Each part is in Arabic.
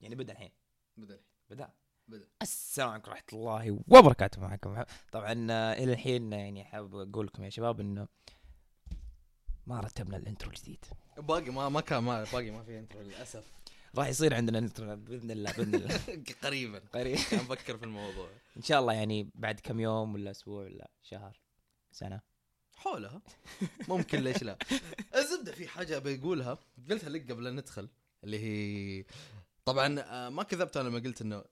يعني بدأ الحين. بدل بدأ. بدأ. السلام عليكم ورحمة الله وبركاته. معكم طبعا آه، إلى الحين يعني حابب أقول لكم يا شباب إنه ما رتبنا ال intro الجديد. باقي ما ما كان ما باقي ما في intro للأسف. راح يصير عندنا intro بإذن الله بإذن الله. قريبا. قريب. كان بفكر في الموضوع. إن شاء الله يعني بعد كم يوم ولا أسبوع ولا شهر سنة. حولها. ممكن ليش لا. الزبدة في حاجة بقولها قلتها لك قبل ندخل اللي هي طبعا آه، ما كذبت أنا لما قلت إنه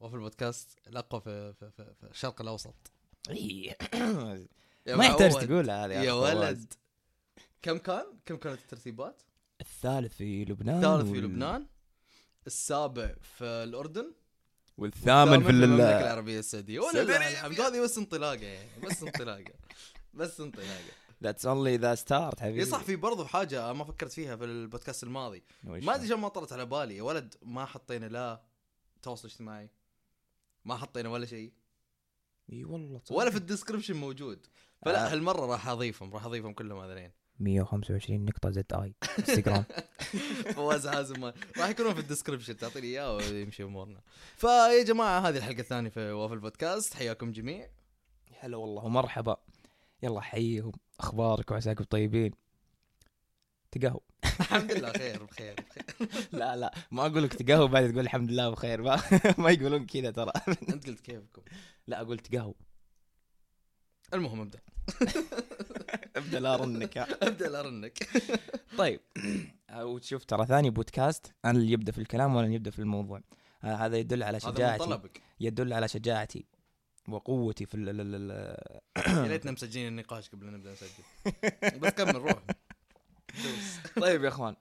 وفي البودكاست الاقوى في, في, في, في الشرق الأوسط إي. يا ما يحتاج. تقولها هذه يا. ولد كم كان؟ كم كانت الترتيبات؟ الثالث في لبنان الثالث في لبنان السابع في الأردن والثامن في المملكه ال- العربية السعودية ولله الحمد هذه بس انطلاقة يعني بس انطلاقة بس انطلاقة That's only the start حبيبي إي صح في برضو حاجة ما فكرت فيها في البودكاست الماضي. ما أدري شلون ما طرت على بالي. يا ولد ما حطينا لا تواصل اجتماعي. ما حطينا ولا شيء. إي والله ولا في ال description موجود. فلا آه. هالمرة راح أضيفهم راح أضيفهم كلهم هذين 125 نقطة z i إنستغرام. فواز حازم راح يكونون في ال description تعطيني إياه ويمشي أمورنا. فيا جماعة هذه الحلقة الثانية في وافل بودكاست. حياكم جميع. هلا والله ومرحبا. يلا حيهم أخبارك وعساكم طيبين. تقهو الحمد لله خير بخير بخير. لا لا ما أقول لك تقهو بعد تقول الحمد لله بخير ما, ما يقولون كذا ترى. أنت قلت كيفكم. لا أقول تقهو المهم ابدأ. ابدأ لا رنك ابدأ لا رنك طيب. وتشوف ترى ثاني بودكاست أنا اللي يبدأ في الكلام ولا اللي يبدأ في الموضوع. آه، هذا يدل على هذا من شجاعتي. طلبك. يدل على شجاعتي. وقوتي في ال- ال- يا ريتنا مسجلين النقاش قبل نبدأ نسجل. بس كمل روح. طيب يا إخوان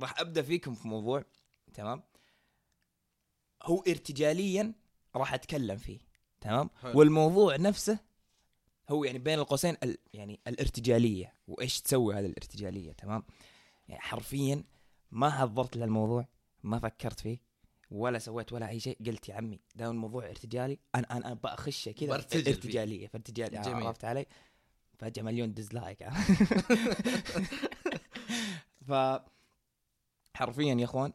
راح أبدأ فيكم في موضوع تمام؟ هو ارتجاليا راح أتكلم فيه تمام؟ حلو. والموضوع نفسه هو يعني بين القوسين ال يعني الارتجالية وإيش تسوي هذه الارتجالية تمام؟ يعني حرفيا ما حضرت للموضوع ما فكرت فيه ولا سويت ولا أي شيء قلت يا عمي دام الموضوع ارتجالي. أنا أنا بخشه كذا. ارتجالية فارتجالي جميل. عرفت علي؟ فجأة مليون dislike ف حرفيا يا إخوان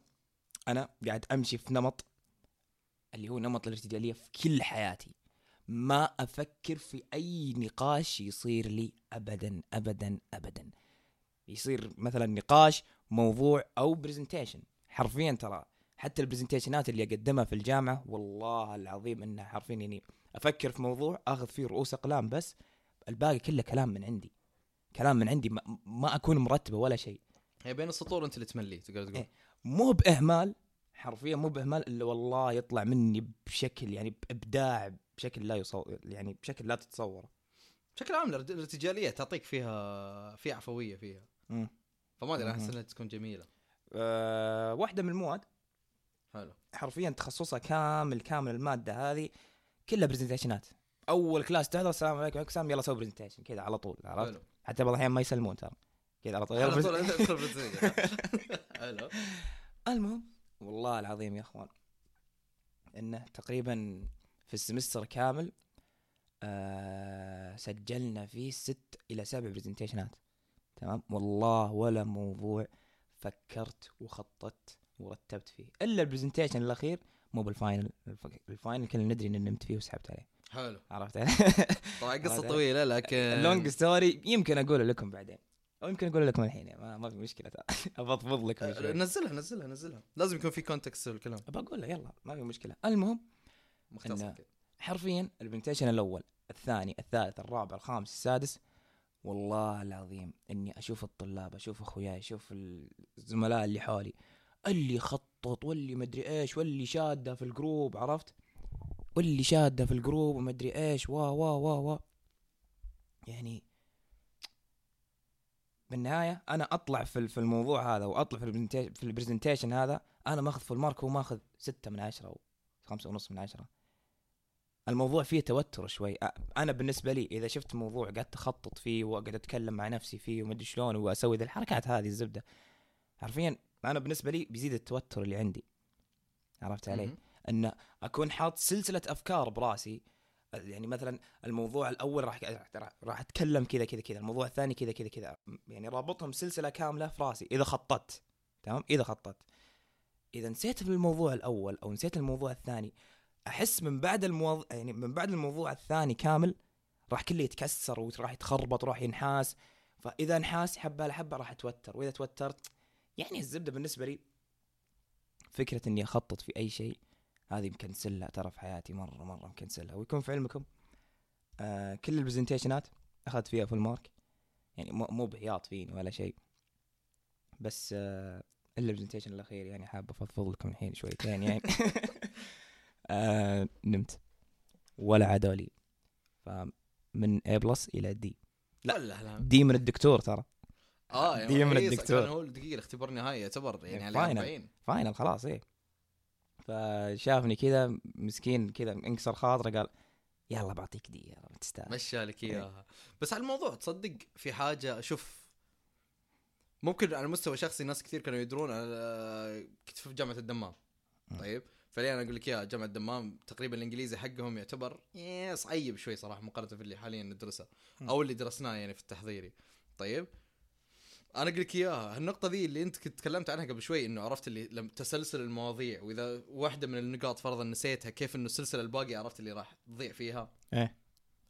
أنا قاعد أمشي في نمط اللي هو نمط الارتجالية في كل حياتي. ما أفكر في أي نقاش يصير لي ابدا ابدا ابدا. يصير مثلا نقاش موضوع أو presentation حرفيا ترى حتى ال presentationات اللي أقدمها في الجامعة والله العظيم إنها حرفيا يعني أفكر في موضوع أخذ فيه رؤوس أقلام بس الباقي كله كلام من عندي كلام من عندي ما, ما أكون مرتبه ولا شيء هي بين السطور أنت اللي تملي تقدر تقول إيه. مو بإهمال حرفيا مو بإهمال إلا والله يطلع مني بشكل يعني بإبداع بشكل لا يصور يعني بشكل لا تتصوره بشكل عام الارت- الارتجالية تعطيك فيها في عفوية فيها مم. فما أدري أحس. إنها تكون جميلة أه واحدة من المواد حلو. حرفيا تخصصها كامل كامل المادة هذه كلها presentationات أول class تحضر السلام عليكم وعليكم السلام يلا سوي presentation كذا على طول عرفت؟ حلو. حتى بعض الأحيان ما يسلمون ترى. كذا على طول على طول. حلو. المهم والله العظيم يا أخوان إنه تقريبا في ال semester كامل آه سجلنا فيه ست إلى سبع presentationات تمام؟ والله ولا موضوع فكرت وخططت ورتبت فيه. إلا ال presentation الأخير مو بال final الف- ال final كلنا ندري ان نمت فيه وسحبت عليه. حلو. عرفت طبعا قصة طويلة لكن ال long story يمكن أقول لكم بعدين. أو يمكن أقول لكم الحين ما, ما في مشكلة. ترى. افضفض لكم أه، شوي. نزلها نزلها نزلها. لازم يكون في context الكلام بقول له يلا ما في مشكلة. المهم مختصر. حرفيا ال presentation الأول الثاني الثالث الرابع الخامس السادس والله العظيم إني أشوف الطلاب أشوف أخوياي أشوف الزملاء اللي حولي. اللي خطط واللي مدري إيش واللي شادة في ال group عرفت؟ واللي شادة في ال group ومدري إيش وا وا وا وا. يعني بالنهاية أنا أطلع في في الموضوع هذا وأطلع في في ال presentation هذا أنا ماخذ في ال mark وماخذ ستة من عشرة أو خمسة ونص من عشرة. الموضوع فيه توتر شوي. أنا بالنسبة لي إذا شفت موضوع قعدت أخطط فيه وقعدت أتكلم مع نفسي فيه ومدري شلون وأسوي ذي الحركات هذه الزبدة حرفيا أنا بالنسبة لي بيزيد التوتر اللي عندي. عرفت علي؟ إن أكون حاط سلسلة أفكار براسي يعني مثلا الموضوع الأول راح راح- أتكلم كذا كذا كذا الموضوع الثاني كذا كذا كذا يعني رابطهم سلسلة كاملة في راسي إذا خططت تمام؟ إذا خططت. إذا نسيت في الموضوع الأول أو نسيت الموضوع الثاني أحس من بعد الموضوع يعني من بعد الموضوع الثاني كامل راح كله يتكسر وراح يتخربط وراح ينحاس. فإذا انحاس حبة لحبة راح أتوتر وإذا توترت يعني الزبدة بالنسبة لي فكرة إني أخطط في أي شيء هذه مكنسلها ترى في حياتي مرة مرة مكنسلها. ويكون في علمكم آه كل ال presentationات أخذت فيها full mark يعني مو مو بهياط فيني ولا شيء. بس آه إلا ال presentation الأخير يعني حاب أفضفض لكم الحين شويتين يعني. آه نمت. ولا عدولي. فمن A plus إلى D لا. ولا لا D من الدكتور ترى. آه يعني D من إيه، الدكتور. كان هو دقيقه الاختبار النهائي يعتبر يعني على final. 40 final خلاص إيه فشافني كذا مسكين كذا انكسر خاطره قال يلا بعطيك دي يلا تستاهل مشى لك إياها بس على الموضوع تصدق في حاجة شوف ممكن على مستوى شخصي ناس كثير كانوا يدرون على كنت في جامعة الدمام. طيب فليه أنا أقول لك يا جامعة الدمام تقريبا الإنجليزي حقهم يعتبر إيه، صعيب شوي صراحة مقارنة في اللي حاليا ندرسه. أو اللي درسناه يعني في التحضيري طيب أنا أقول لك إياها. النقطه ذي اللي أنت كنت تكلمت عنها قبل شوي إنه عرفت اللي لم تسلسل المواضيع وإذا واحدة من النقاط فرضا نسيتها كيف إنه السلسلة الباقي عرفت اللي راح تضيع فيها؟ إيه.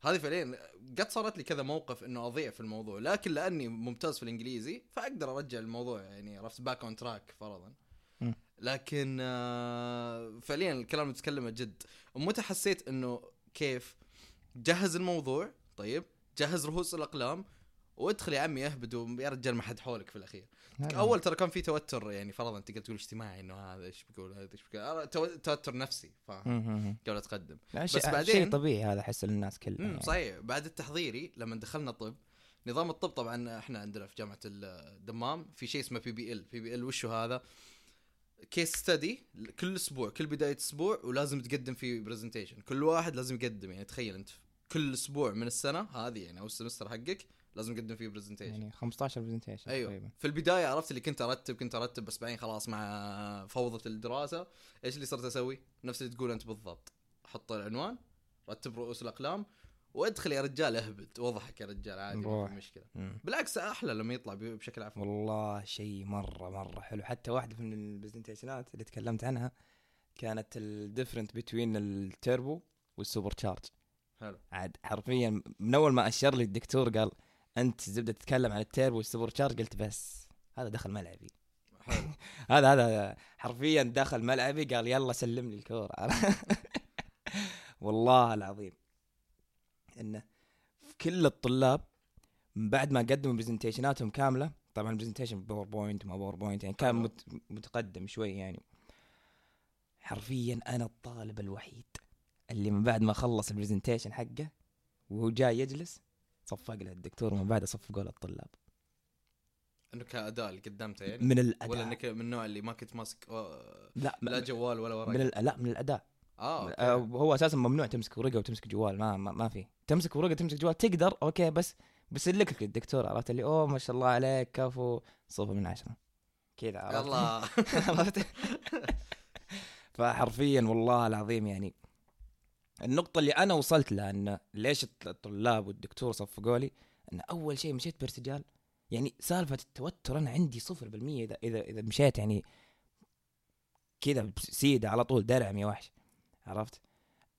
هذه فعليا قد صارت لي كذا موقف إنه أضيع في الموضوع لكن لأني ممتاز في الإنجليزي فأقدر أرجع الموضوع يعني عرفت back on track فرضا. لكن آه، فعليا الكلام اللي تتكلمه جد. ومتى حسيت إنه كيف؟ جهز الموضوع طيب جهز رؤوس الأقلام وادخل يا عمي اهبد ويا رجال ما حد حولك في الأخير. أول ترى كان في توتر يعني فرضا تقدر تقول اجتماعي إنه هذا إيش بيقول هذا إيش بيقول تو- توتر نفسي فاهم. قبل اتقدم بس بعدين- شيء طبيعي هذا أحس الناس كلها يعني. صحيح. بعد التحضيري لما دخلنا طب نظام الطب طبعا إحنا عندنا في جامعة الدمام في شيء اسمه بي بي ال بي بي ال وشو هذا؟ case study كل أسبوع كل بداية أسبوع ولازم تقدم فيه presentation كل واحد لازم يقدم يعني تخيل أنت كل أسبوع من السنة هذه يعني أو ال semester حقك لازم تقدم فيه presentation يعني 15 presentation أيوه. تقريبا. في البداية عرفت اللي كنت أرتب كنت أرتب بس بعدين خلاص مع فوضى الدراسة إيش اللي صرت أسوي؟ نفس اللي تقول أنت بالضبط. حط العنوان رتب رؤوس الأقلام وأدخل يا رجال اهبد واضحك يا رجال عادي ما. في مشكلة. مم. بالعكس أحلى لما يطلع بشكل عفوي. والله شيء مرة مرة حلو. حتى واحدة من ال presentationات اللي تكلمت عنها كانت ال different بين ال turbo وال supercharge حلو. عاد حرفيا من أول ما أشر لي الدكتور قال انت زبدة تتكلم عن ال turbo وال supercharge قلت بس هذا دخل ملعبي. هذا هذا حرفيا دخل ملعبي قال يلا سلم لي الكورة. والله العظيم. إنه في كل الطلاب من بعد ما قدموا presentationاتهم كاملة طبعا ال presentation PowerPoint ما PowerPoint يعني كان متقدم شوي يعني. حرفيا أنا الطالب الوحيد اللي من بعد ما خلص ال presentation حقه وهو جاي يجلس صفق له الدكتور ومن بعد صفقوا له الطلاب. انه كاداء اللي قدمته يعني؟ من الاداء ولا إنك من النوع اللي ما كنت ماسك لا لا جوال ولا ورق من لا من الاداء آه okay. هو أساسا ممنوع تمسك ورقة وتمسك جوال ما ما, ما في. تمسك ورقة تمسك جوال تقدر okay بس بيسلك لك الدكتور عرفت اللي أوه ما شاء الله عليك كفو. صفر من عشرة. كذا عرفت؟ يلا. عرفت؟ فحرفيا والله العظيم يعني النقطة اللي أنا وصلت لها أن ليش الطلاب والدكتور صفقوا لي؟ أن أول شيء مشيت بارتجال. يعني سالفة التوتر أنا عندي صفر بالمية إذا إذا إذا مشيت يعني كذا سيدة على طول درعم يا وحش. عرفت؟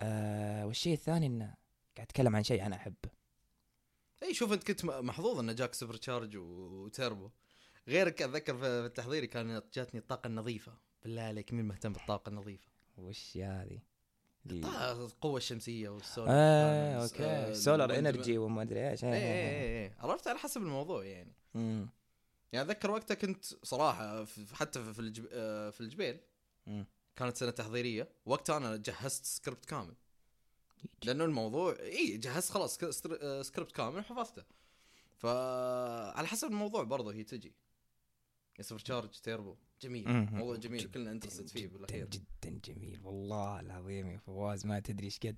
آه والشيء الثاني أنه قاعد أتكلم عن شيء أنا أحبه. إي شوف أنت كنت محظوظ انه جاك super charge و- وتيربو. غيرك أتذكر في في التحضيري كانت جاتني الطاقة النظيفة. بالله عليك مين مهتم بالطاقة النظيفة؟ وش هذه؟ القوة الشمسية والسولار آه okay. آه، solar energy وما أدري إيش. اي اي اي عرفت على حسب الموضوع يعني. مم. يعني أتذكر وقتها كنت صراحة في حتى في الجب... آه، في الجبيل مم. كانت سنة تحضيرية. وقتها أنا جهزت سكريبت كامل. لأنه الموضوع اي جهزت خلاص آه، سكريبت كامل وحفظته. فعلى حسب الموضوع برضه هي تجي. super charge turbo جميل. موضوع جميل كلنا interest فيه جداً بالأخير. جدا جميل. والله العظيم يا فواز ما تدري إيش قد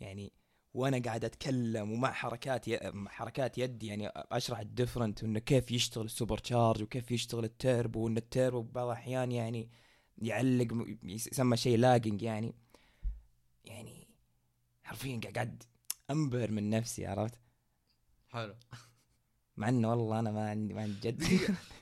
يعني وأنا قاعد أتكلم ومع حركات ي... مع حركات يدي يعني أشرح ال different وإنه كيف يشتغل ال super charge وكيف يشتغل التيربو وإن التيربو ببعض الأحيان يعني يعلق يسمى شيء lagging يعني. يعني حرفيا قاعد أنبهر من نفسي عرفت؟ حلو. مع إنه والله أنا ما عندي ما عندي جد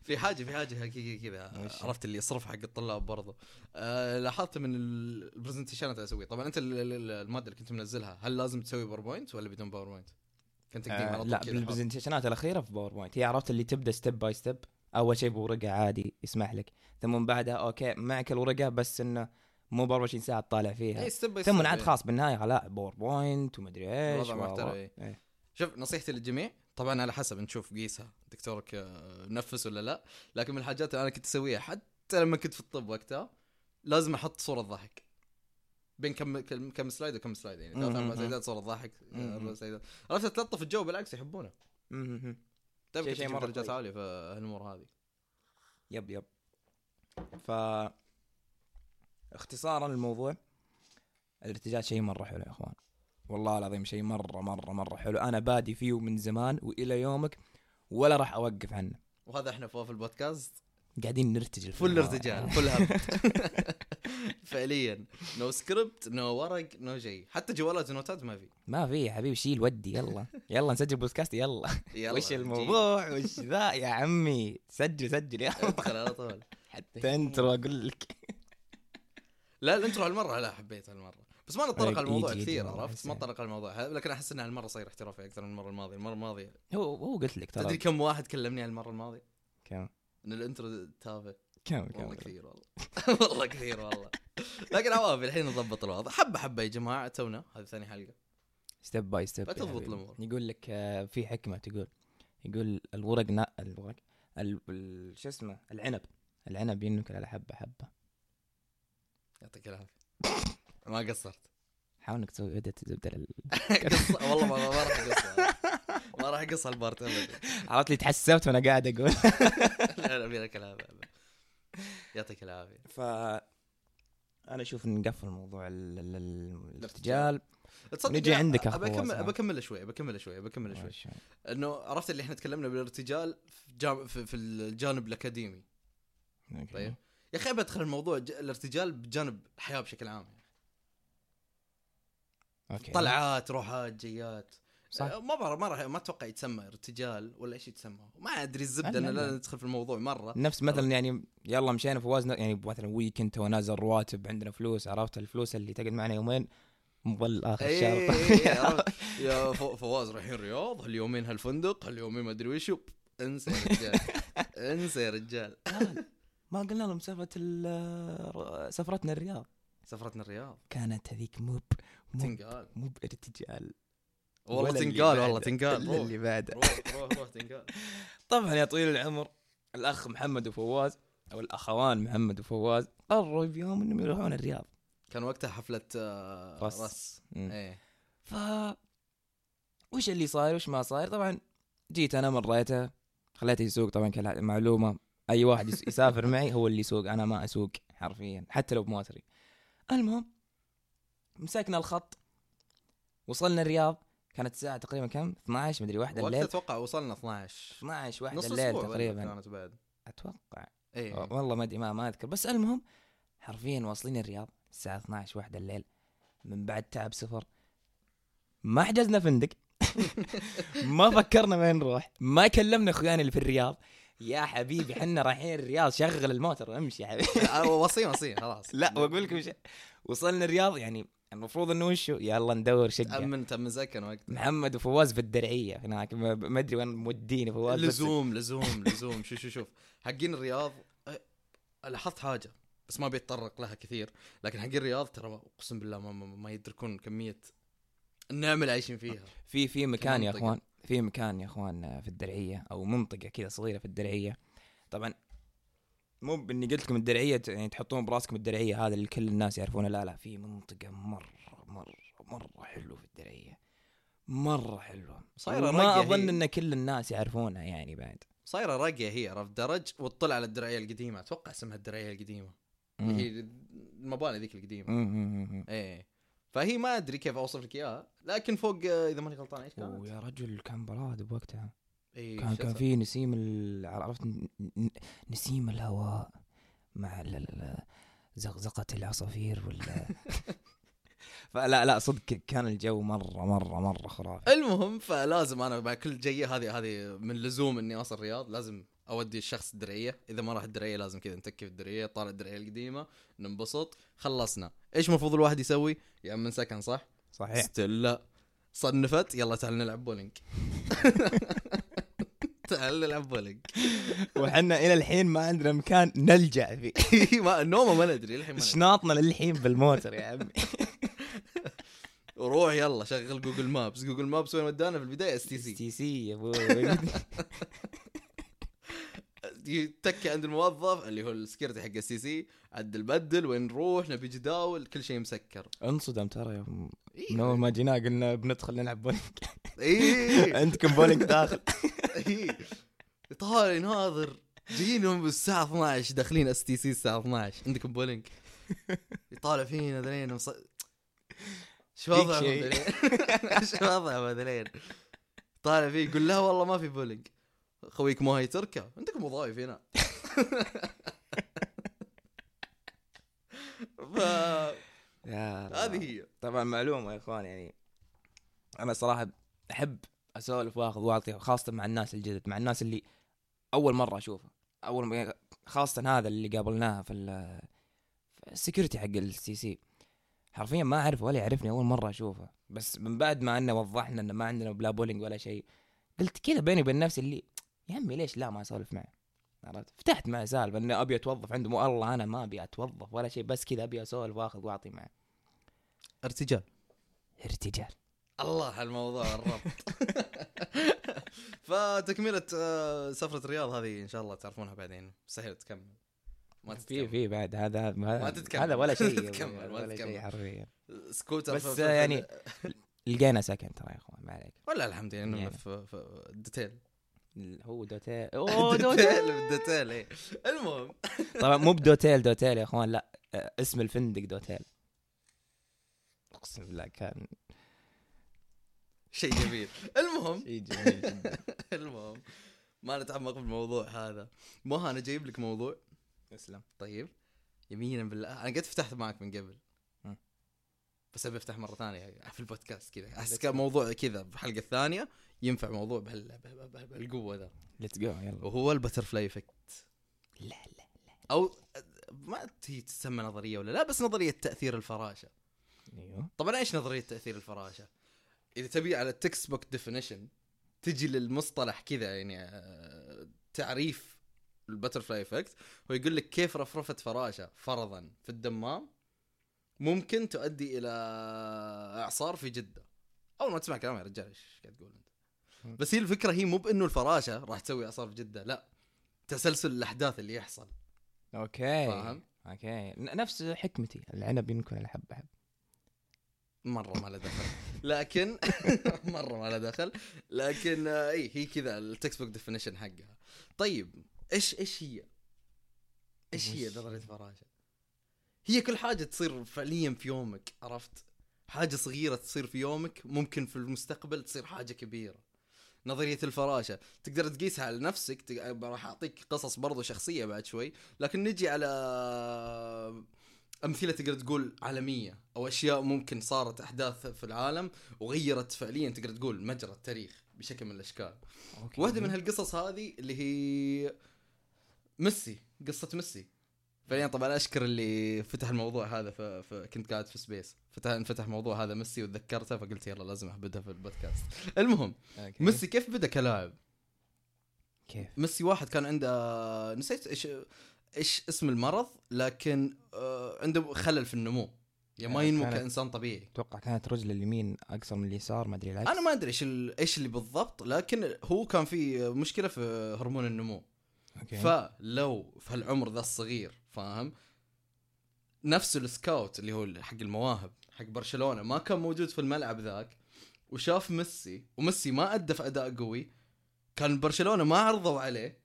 في حاجة في حاجة حقيقية كذا؟ عرفت اللي يصرف حق الطلاب برضه آه لاحظت من ال- البرزنتيشنات اللي اسويها طبعا أنت ال- ال- المادة اللي كنت منزلها هل لازم تسوي باوربوينت ولا بدون باوربوينت؟ كنت تقديم على آه طول لا بالبرزنتيشنات الأخيرة في باوربوينت هي عرفت اللي تبدأ ستيب باي ستيب أول شيء بورقة عادي يسمح لك ثم من بعدها أوكي معك الورقة بس إنه مو ب 24 ساعة تطالع فيها باي ثم عاد إيه. خلاص بالنهاية لا باوربوينت ومدري إيش وضع محترم، إيه. إيه. شوف نصيحتي للجميع طبعا على حسب نشوف قيسها دكتورك آه، نفس ولا لا لكن من الحاجات اللي أنا كنت أسويها حتى لما كنت في الطب وقتها لازم أحط صورة ضحك بين كم كم, كم slide وكم slide يعني ثلاث أربع. slide ات صورة ضحك مم. أربع slide ات عرفت تلطف الجو بالعكس يحبونه. دائما شيء- مرة درجات طيب. عالية في هالأمور هذه yep yep ف اختصارا الموضوع الارتجال شيء مرة حلو يا إخوان والله العظيم شيء مرة مرة مرة حلو. أنا بادي فيه من زمان وإلى يومك ولا راح أوقف عنه. وهذا إحنا في البودكاست. قاعدين نرتجل full. ارتجال full فعليا. no script no ورق no شيء. حتى جوالات ونوتات ما في. ما في يا حبيبي شيل ودي يلا. يلا نسجل بودكاست يلا. يلا وش. الموضوع؟ وش ذا يا عمي؟ سجل سجل يلا. ادخل على طول. حتى انت أقول لك. لا ال intro هالمرة لا حبيت هالمرة. بس ما نتطرق الموضوع كثير عرفت؟ ما. نتطرق على الموضوع. هذا، لكن أحس ان هالمرة صاير احترافي أكثر من المرة الماضية. المرة الماضية هو هو قلت لك تدري ترى كم واحد كلمني المرة الماضية؟ كم؟ إن ال intro تافه. كم والله كم كثير والله. والله كثير والله. لكن عوافي الحين نضبط الوضع. حبة حبة يا جماعة تونا. هذه ثاني حلقة. step by step بتضبط الأمور. يقول لك آه، في حكمة تقول. يقول الورق نا الورق ال- ال- شو اسمه؟ العنب. العنب ينكل على حبة حبة. يعطيك العافية. ما قصرت. حاول إنك تسوي ادت زبدة لل... والله ما, راح اقص ما راح اقص هالبارت ابدا عرفت لي تحسبت وأنا قاعد أقول. لا لا يعطيك العافيه يعطيك العافية. ف أنا أشوف نقفل موضوع ال- ال- ال- الارتجال نجي عندك ابى اكمل ابى أكمل شوي ابى أكمل شوي ابى أكمل شوي. إنه عرفت اللي إحنا تكلمنا بالارتجال في, جام في, في الجانب الأكاديمي. طيب. يا أخي بدخل الموضوع. الارتجال بجانب الحياة بشكل عام okay. طلعات روحات جيات. صح. أه، ما بعرف ما راح ما أتوقع يتسمى ارتجال ولا إيش يتسمى. ما أدري الزبدة انه لا،. ندخل في الموضوع مرة. نفس مثلا يعني يلا مشينا فواز يعني مثلا weekend تو نازل رواتب عندنا فلوس عرفت الفلوس اللي تقعد معنا يومين؟ مظل آخر اي الشهر إي، إي، عرفت؟ يا فواز رايحين الرياض هاليومين هالفندق هاليومين ما أدري وش انسى يا رجال. انسى يا رجال. ما قلنا لهم سالفه ال- سفرتنا الرياض. سفرتنا الرياض. كانت هذيك مو ب- مو ب- تنقال. مو بارتجال والله تنقال والله تنقال روح اللي بعده روح روح روح تنقال. طبعا يا طويل العمر الأخ محمد وفواز أو الأخوان محمد وفواز قرروا بيوم إنهم يروحون الرياض. كان وقتها حفلة آه، رس. رس مم. إيه. ف وش اللي صاير؟ وش ما صاير؟ طبعا جيت أنا مريته خليته يسوق. طبعا كمعلومه أي واحد يس- يسافر معي هو اللي يسوق أنا ما أسوق حرفيا حتى لو بموتري المهم مسكنا الخط وصلنا الرياض كانت الساعة تقريبا كم؟ 12 مدري واحدة الليل. أتوقع وصلنا 12 12 واحدة نص الليل تقريبا. كانت بعد؟ أتوقع. إيه. والله ما أدري ما, ما أذكر. بس المهم حرفيا واصلين الرياض الساعة 12 واحدة الليل. من بعد تعب سفر ما حجزنا فندق. ما فكرنا وين نروح. ما كلمنا أخواني اللي في الرياض. يا حبيبي حنا رايحين الرياض. شغل الموتر امشي يا حبيبي. آه، وصي وصي خلاص. لا بقول لكم وصلنا الرياض يعني المفروض إنه وشو؟ يلا ندور شقة. تأمن تأمن سكن وقت محمد وفواز في الدرعية هناك. ما أدري وين موديني فواز لزوم لزوم لزوم. شوف شوف شوف. حقين الرياض لاحظت حاجة بس ما بيتطرق لها كثير. لكن حقين الرياض ترى أقسم بالله ما, ما, ما يدركون كمية النعم اللي عايشين فيها. في في مكان يا. إخوان في مكان يا إخوان في الدرعية أو منطقة كذا صغيرة في الدرعية. طبعا مو بإني قلت لكم الدرعية يعني تحطون براسكم الدرعية هذا اللي كل الناس يعرفونه لا لا في منطقة مرة مرة مرة حلوة في الدرعية. مرة حلوة. صايرة ما أظن هي. إن كل الناس يعرفونها يعني بعد. صايرة راقيه هي عرفت؟ درج وتطلع على الدرعية القديمة. أتوقع اسمها الدرعية القديمة. اللي هي المباني ذيك القديمة. إيه. فهي ما أدري كيف أوصف لك إياها لكن فوق آه، إذا ماني غلطان إيش كانت؟ ويا رجل كان براد بوقتها. إيه كان كان؟ في نسيم ال- عرفت؟ نسيم الهواء مع زغزقة العصافير وال فلا لا صدق كان الجو مرة مرة مرة خرافي. المهم فلازم أنا مع كل جيه هذه هذه من لزوم إني أوصل الرياض لازم أودي الشخص الدرعية. إذا ما راح الدرعية لازم كذا نتكي في الدرعية طالع الدرعية القديمة ننبسط خلصنا. إيش المفروض الواحد يسوي؟ يا من سكن صح؟ صحيح. لا صنفت يلا تعال نلعب بولينج. تعال نلعب بولينج وحنا إلى الحين ما عندنا مكان نلجأ فيه. ما نومة ما ندري الحين. شناطنا للحين بالموتر يا عمي. وروح يلا شغل Google Maps Google Maps وين ودانا في البداية؟ STC STC يا أبوي تكي عند الموظف اللي هو ال security حق ال STC عدل بدل وين نروح نبي جداول كل شيء مسكر. انصدم ترى يوم إيه. من أول ما جينا قلنا بندخل نلعب بولينج إيه. عندكم بولينج داخل. إيه. طالع ناظر جايين الساعة 12 داخلين STC الساعة 12 عندكم بولينج يطالع فينا ذلين وص... شو وضعهم. ذلين شو وضعهم ذلين طالع فيه يقول لا والله ما في بولينج خويك ما هي تركه عندكم وظائف هنا. ف... يا هذه. هي. طبعا معلومة يا إخوان يعني أنا صراحة أحب أسولف وأخذ واعطي خاصة مع الناس الجدد مع الناس اللي أول مرة اشوفها أول ما خاصة هذا اللي قابلناه في ال- في ال security حق ال STC حرفيا ما أعرف ولا يعرفني أول مرة أشوفه. بس من بعد ما إنه وضحنا إنه ما عندنا بلا بولينج ولا شيء قلت كذا بيني وبين نفسي اللي يا عمي ليش لا ما أسولف معه؟ عرفت؟ فتحت معه سالفة إني أبي أتوظف عنده. مو الله أنا ما أبي أتوظف ولا شيء بس كذا أبي أسولف وأخذ وأعطي معه. ارتجال. ارتجال. الله على الموضوع الربط. فتكملة آه، سفرة الرياض هذه إن شاء الله تعرفونها بعدين. مستحيل تكمل. ما في تتكمل. في بعد. هذا ما هذا تتكمل. هذا ولا شيء ما تتكمل، ما ولا تتكمل. شيء حرفيا. سكوتر بس في- في- يعني لقينا سكن ترى يا إخوان ما عليك. ولا الحمد لله إنه يعني. في في ال detail. هو دوتيل. أوه دوتيل بال detail إيه. المهم. طبعا مو بدوتيل دوتيل يا إخوان لا. آه، اسم الفندق دوتيل. أقسم بالله كان شيء جميل. المهم. شيء جميل جدا. المهم. ما نتعمق بالموضوع هذا. ما أنا جايب لك موضوع. اسلم. طيب. يمينا بالله. أنا قد فتحت معك من قبل. بس أبي أفتح مرة ثانية في البودكاست كذا. احس كان موضوع كذا بحلقة ثانية. ينفع موضوع بهال بهال- بهال- بهالقوة ذا. let's go يلا. وهو ال butterfly effect. لا لا أو ما هي تسمى نظرية ولا لا بس نظرية تأثير الفراشة. أيوه. طبعا إيش نظرية تأثير الفراشة؟ إذا تبي على ال textbook definition تجي للمصطلح كذا يعني آه، تعريف ال butterfly effect هو يقول لك كيف رفرفه فراشة فرضا في الدمام ممكن تؤدي إلى إعصار في جدة. أول ما تسمع كلام يا رجال إيش قاعد تقول أنت؟ بس هي الفكرة هي مو بإنه الفراشة راح تسوي اعصار في جدة لا. تسلسل الأحداث اللي يحصل. أوكي. فاهم؟ أوكي. نفس حكمتي. العنب ينوكل حبة حبة مرة ما له دخل. لكن مرة ما له دخل. لكن اي هي كذا ال textbook definition حقها. طيب إيش إيش هي؟ إيش هي هي؟ فراشة؟ هي كل حاجة تصير فعليا في يومك عرفت؟ حاجة صغيرة تصير في يومك ممكن في المستقبل تصير حاجة كبيرة. نظرية الفراشة. تقدر تقيسها على نفسك راح أعطيك قصص برضو شخصية بعد شوي. لكن نجي على أمثلة تقدر تقول عالمية أو أشياء ممكن صارت أحداث في العالم وغيرت فعليا تقدر تقول مجرى التاريخ بشكل من الأشكال. أوكي. واحدة من هالقصص هذه اللي هي ميسي قصة ميسي. فعليا طبعا أشكر اللي فتح الموضوع هذا. فكنت قاعد في space فتح انفتح موضوع هذا ميسي وتذكرته فقلت يلا لازم اهبدها في البودكاست. المهم أوكي. ميسي كيف بدا كلاعب؟ كيف؟ ميسي واحد كان عنده نسيت إيش إيش اسم المرض لكن آه عنده خلل في النمو. يعني ما آه، ينمو كإنسان طبيعي. أتوقع كانت رجل اليمين اقصر من اليسار ما أدري العكس أنا ما أدري إيش إيش اللي بالضبط لكن هو كان في مشكلة في هرمون النمو. أوكي. فلو في هالعمر ذا الصغير فاهم؟ نفس ال scout اللي هو حق المواهب حق برشلونة. ما كان موجود في الملعب ذاك وشاف ميسي وميسي ما ادى في أداء قوي. كان برشلونة ما عرضوا عليه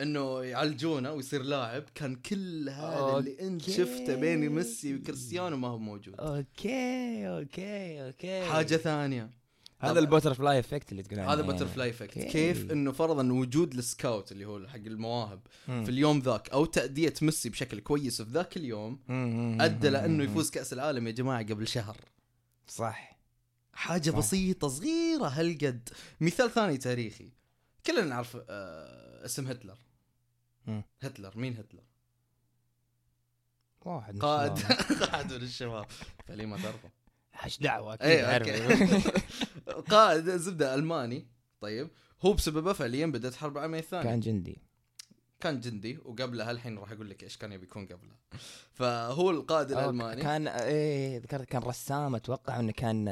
إنه يعالجونه ويصير لاعب. كان كل هذا اللي أنت. شفته بين ميسي وكريستيانو ما هو موجود. أوكي أوكي أوكي. حاجة ثانية. هذا ال butter fly effect اللي تقول عنه هذا يعني. butterfly effect. كيف إنه فرضا وجود ال scout اللي هو حق المواهب مم. في اليوم ذاك أو تأدية ميسي بشكل كويس في ذاك اليوم مم. أدى لأنه. يفوز كأس العالم يا جماعة قبل شهر صح حاجة صح. بسيطة صغيرة هالقد مثال ثاني تاريخي كلنا نعرف آه اسم هتلر مم. هتلر مين هتلر واحد قائد. قائد من الشباب فليه ما تعرفه إيش دعوة أكيد. أوكي. قائد زبدة ألماني طيب هو بسببه فعليا بدأت الحرب العالميه الثانية كان جندي. كان جندي وقبلها الحين راح أقول لك إيش كان يبي يكون قبلها فهو القائد الألماني. كان إيه ذكرت كان رسام أتوقع إنه كان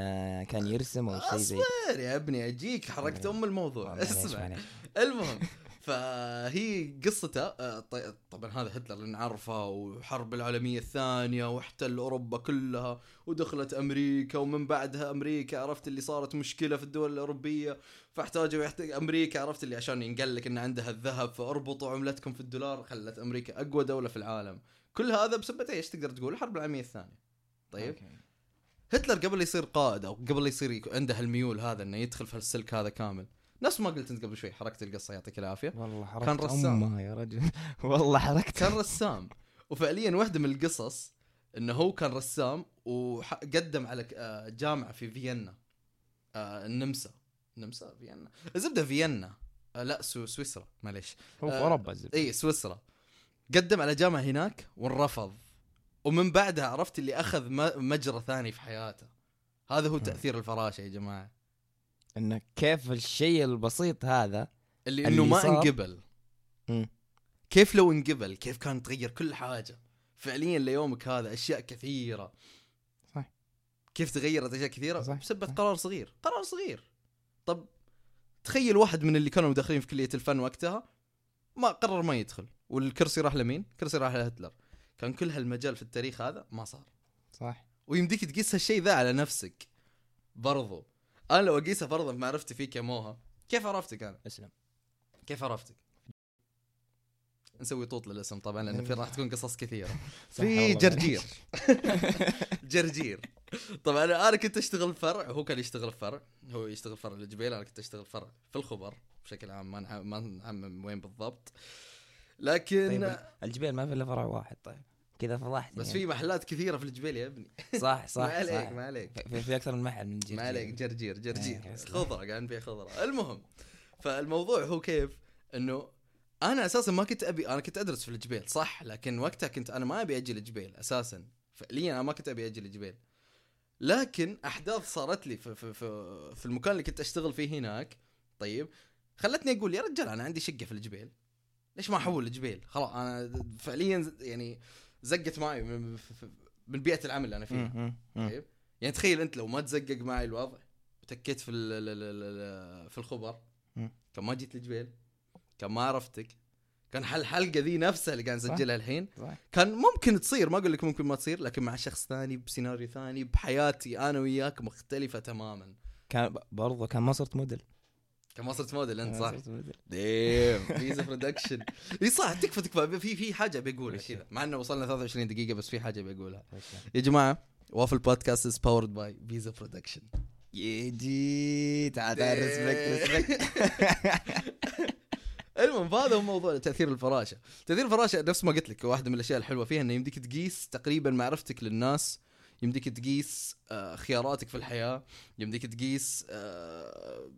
كان يرسم أو شيء زي أصبر يا ابني أجيك حركت أم الموضوع. اسمع. المهم فهي قصته آه، طبعا هذا هتلر اللي نعرفه وحرب العالمية الثانية واحتل أوروبا كلها ودخلت أمريكا ومن بعدها أمريكا عرفت اللي صارت مشكلة في الدول الأوروبية فاحتاجوا يحت... أمريكا عرفت اللي عشان ينقل لك إن عندها الذهب فأربطوا عملتكم في الدولار خلت أمريكا أقوى دولة في العالم. كل هذا بسبب إيش تقدر تقول؟ الحرب العالمية الثانية. طيب. أوكي. هتلر قبل يصير قائد أو قبل يصير عنده الميول هذا إنه يدخل في السلك هذا كامل. نفس ما قلت انت قبل شوي حرقت القصة يعطيك العافية. والله حرقت كان رسام. يا رجل. والله حرقت. كان رسام. وفعليا واحدة من القصص إنه هو كان رسام وقدم على آه، جامعة في فيينا. آه، النمسا. النمسا فيينا. الزبدة فيينا. آه، لا سو سويسرا. معليش. هو في أوروبا الزبدة. اي سويسرا. قدم على جامعة هناك وانرفض. ومن بعدها عرفت اللي أخذ مجرى ثاني في حياته. هذا هو تأثير الفراشة يا جماعة. انه كيف الشيء البسيط هذا اللي اللي إنه ما انقبل. كيف لو انقبل؟ كيف كان تغير كل حاجة؟ فعليا ليومك هذا أشياء كثيرة. صح. كيف تغيرت أشياء كثيرة؟ صح. بسبب صح. قرار صغير. قرار صغير. طب تخيل واحد من اللي كانوا داخلين في كلية الفن وقتها ما قرر ما يدخل. والكرسي راح لمين؟ الكرسي راح لهتلر. كان كل هالمجال في التاريخ هذا ما صار. صح ويمديك تقيس هالشيء ذا على نفسك. برضو. أنا لو اقيسها فرضا بمعرفتي فيك يا موها كيف عرفتك أنا؟ أسلم. كيف عرفتك؟ نسوي طوط للاسم طبعا لأن في راح تكون قصص كثيرة. في. جرجير. جرجير. طبعا أنا أنا كنت أشتغل فرع وهو كان يشتغل فرع هو يشتغل فرع الجبيل أنا كنت أشتغل فرع في الخبر بشكل عام ما نع- ما نعمم وين بالضبط. لكن طيب الجبال ما في إلا فرع واحد طيب. كذا فضحتني بس يعني. في محلات كثيرة في الجبيل يا ابني. صح صح ما عليك صح. ما عليك. في, في أكثر من محل من جرجير. ما عليك جرجير جرجير. إيه، خضرة قاعد نبيع خضرة. المهم فالموضوع هو كيف؟ إنه أنا أساسا ما كنت أبي أنا كنت أدرس في الجبيل صح؟ لكن وقتها كنت أنا ما أبي أجي الجبيل أساسا. فعليا أنا ما كنت أبي أجي الجبيل. لكن أحداث صارت لي في, في, في, في المكان اللي كنت أشتغل فيه هناك. طيب خلتني أقول يا رجال أنا عندي شقة في الجبيل. ليش ما أحول الجبيل؟ خلاص أنا فعليا يعني زقت معي من, من بيئة العمل اللي أنا فيها. طيب يعني تخيل أنت لو ما تزقق معي الوضع وتكيت في في الخبر. كان ما جيت الجبيل كان ما عرفتك كان هالحلقة ذي نفسها اللي قاعد. نسجلها الحين صح كان ممكن تصير ما أقول لك ممكن ما تصير لكن مع شخص ثاني بسيناريو ثاني بحياتي أنا وياك مختلفة تماما كان ب- برضو كان ما صرت موديل كان ما صرت موديل أنت ما صح؟ موديل. ديم فيزا production إي صح تكفى تكفى. في في حاجة بقولها؟ كذا. مع إنه وصلنا 23 دقيقة بس في حاجة بقولها يا جماعة وافل بودكاست is powered by فيزا production يجي تعال تعال respect respect المهم فهذا هو موضوع تأثير الفراشة. تأثير الفراشة نفس ما قلت لك واحدة من الأشياء الحلوة فيها إنه يمديك تقيس تقريبا معرفتك للناس يمديك تقيس آه، خياراتك في الحياة يمديك تقيس آه،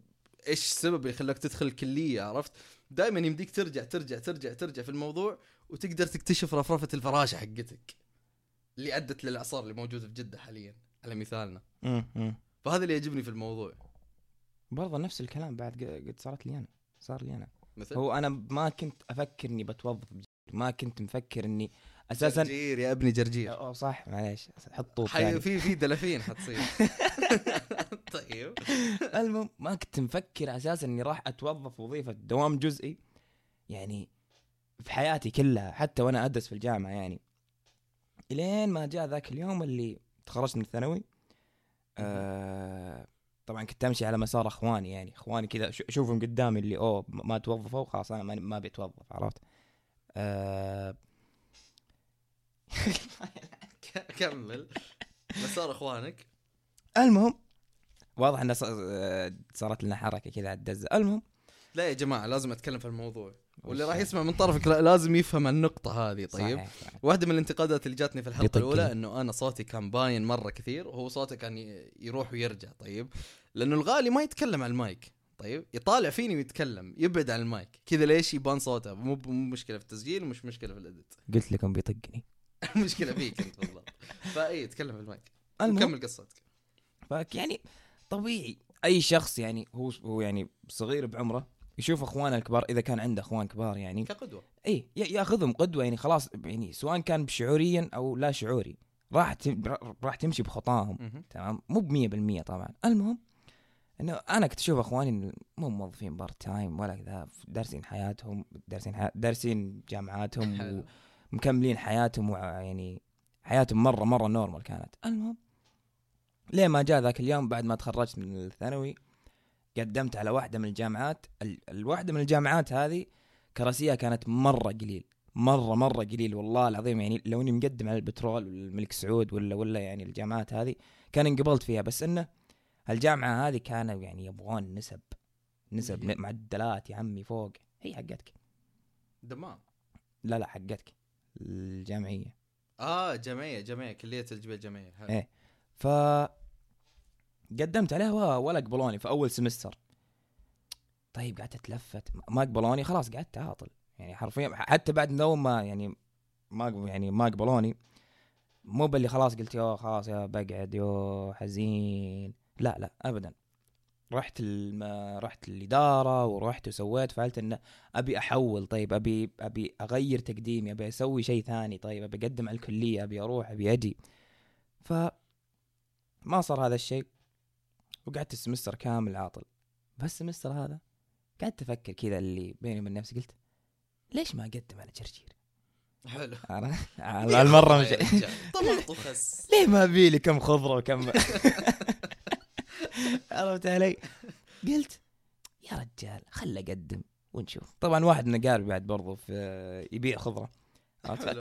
إيش السبب اللي يخليك تدخل الكلية عرفت دائما يمديك ترجع ترجع ترجع ترجع في الموضوع وتقدر تكتشف رفرفة الفراشة حقتك اللي أدت للأعصار اللي موجودة في جدة حاليا على مثالنا. فهذا اللي يعجبني في الموضوع برضه نفس الكلام بعد قد صارت لي أنا صار لي أنا مثل هو أنا ما كنت أفكر إني بتوظف. ما كنت مفكر إني أساسا جرجير يا ابني جرجير اوه صح معليش حط طوط حي ثاني. في في دلافين حتصير طيب. المهم ما كنت مفكر أساسا إني راح أتوظف وظيفة دوام جزئي. يعني في حياتي كلها حتى وأنا أدرس في الجامعة يعني. إلين ما جاء ذاك اليوم اللي تخرجت من الثانوي آه طبعا كنت أمشي على مسار أخواني يعني. أخواني كذا أشوفهم قدامي اللي أوه ما توظفوا؟ خلاص أنا ما- ما بيتوظف عرفت؟ آه كمل. مسار أخوانك. المهم واضح إنه ص- صارت لنا حركة كذا على الدزه المهم. لا يا جماعة لازم أتكلم في الموضوع. واللي راح يسمع من طرفك لا- لازم يفهم النقطة هذه طيب؟ صحيح، صحيح. واحدة من الانتقادات اللي جاتني في الحلقة الأولى. إنه أنا صوتي كان باين مرة كثير وهو صوته كان يروح ويرجع طيب؟ لأنه الغالي ما يتكلم على المايك طيب؟ يطالع فيني ويتكلم يبعد عن المايك. كذا ليش يبان صوته؟ مو مشكلة في التسجيل ومش مشكلة في الإديت. قلت لكم بيطقني. مشكلة فيك أنت بالضبط فإي تكلم في المايك. المهم. كمل قصتك. يعني طبيعي. أي شخص يعني هو هو يعني صغير بعمره يشوف أخوانه الكبار إذا كان عنده أخوان كبار يعني كقدوة. إي يأخذهم قدوة يعني خلاص يعني سواء كان شعوريا أو لا شعوري. راح راح تمشي بخطاهم. تمام؟ مو ب 100% طبعا. المهم إنه أنا كنت أشوف أخواني مو موظفين part time ولا كذا دارسين حياتهم دارسين حياة دارسين جامعاتهم. ومكملين حياتهم وع- يعني حياتهم مرة مرة normal كانت. المهم ليه ما جاء ذاك اليوم بعد ما تخرجت من الثانوي قدمت على واحدة من الجامعات. ال- الواحدة من الجامعات هذه كراسيها كانت مرة قليل مرة مرة قليل والله العظيم. يعني لو إني مقدم على البترول ولا الملك سعود ولا ولا يعني الجامعات هذه كان انقبلت فيها. بس إنه الجامعة هذه كانوا يعني يبغون نسب نسب. معدلات يا عمي فوق. هي حقتك. دمام. لا لا حقتك. الجامعية. آه جمعية جمعية كلية الجبال الجمعية حلو. إيه. ف قدمت عليها ولا قبلوني في أول semester. طيب قعدت أتلفت. ما قبلوني خلاص قعدت اعطل يعني حرفيا حتى بعد دوم ما يعني ما يعني ما قبلوني مو باللي خلاص قلت يو خلاص يا بقعد يو حزين. لا لا ابدا. رحت الم... رحت الإدارة ورحت وسويت فعلت انه أبي أحول. طيب ابي أبي أغير تقديمي أبي أسوي شيء ثاني. طيب أبي أقدم على الكلية أبي أروح أبي أجي. ف ما صار هذا الشيء. وقعدت السمستر كامل عاطل. بس السمستر هذا قعدت أفكر كذا اللي بيني وبين نفسي قلت ليش ما اقدم على جرجير؟ حلو. أنا على المرة مش. طماط وخس. ليه ما أبي لي كم خضرة وكم عرفت علي؟ قلت يا رجال خل أقدم ونشوف. طبعا واحد من اقاربي بعد برضو في يبيع خضرة.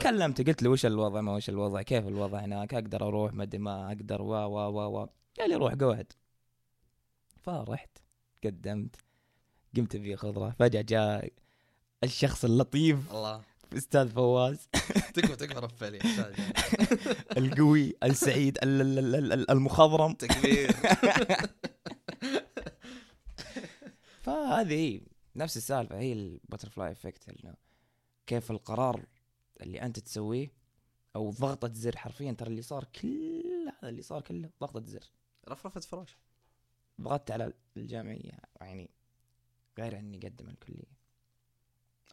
كلمته قلت له وش الوضع؟ ما وش الوضع؟ كيف الوضع هناك؟ أقدر أروح؟ ما ما أقدر. و و و و قال لي روح قعد. فرحت قدمت قمت ابيع خضره فجأة جاء الشخص اللطيف الله. أستاذ فواز. تكفى تكفى رف علي القوي السعيد ال- ال- ال- ال- المخضرم. تكبير. فهذه هي نفس السالفة هي ال butterfly effect انه كيف القرار اللي أنت تسويه أو ضغطة زر حرفيا ترى اللي صار كل هذا اللي صار كله ضغطة زر. رفرفة فراش. ضغطت على الجامعية يعني غير إني أقدم الكلية.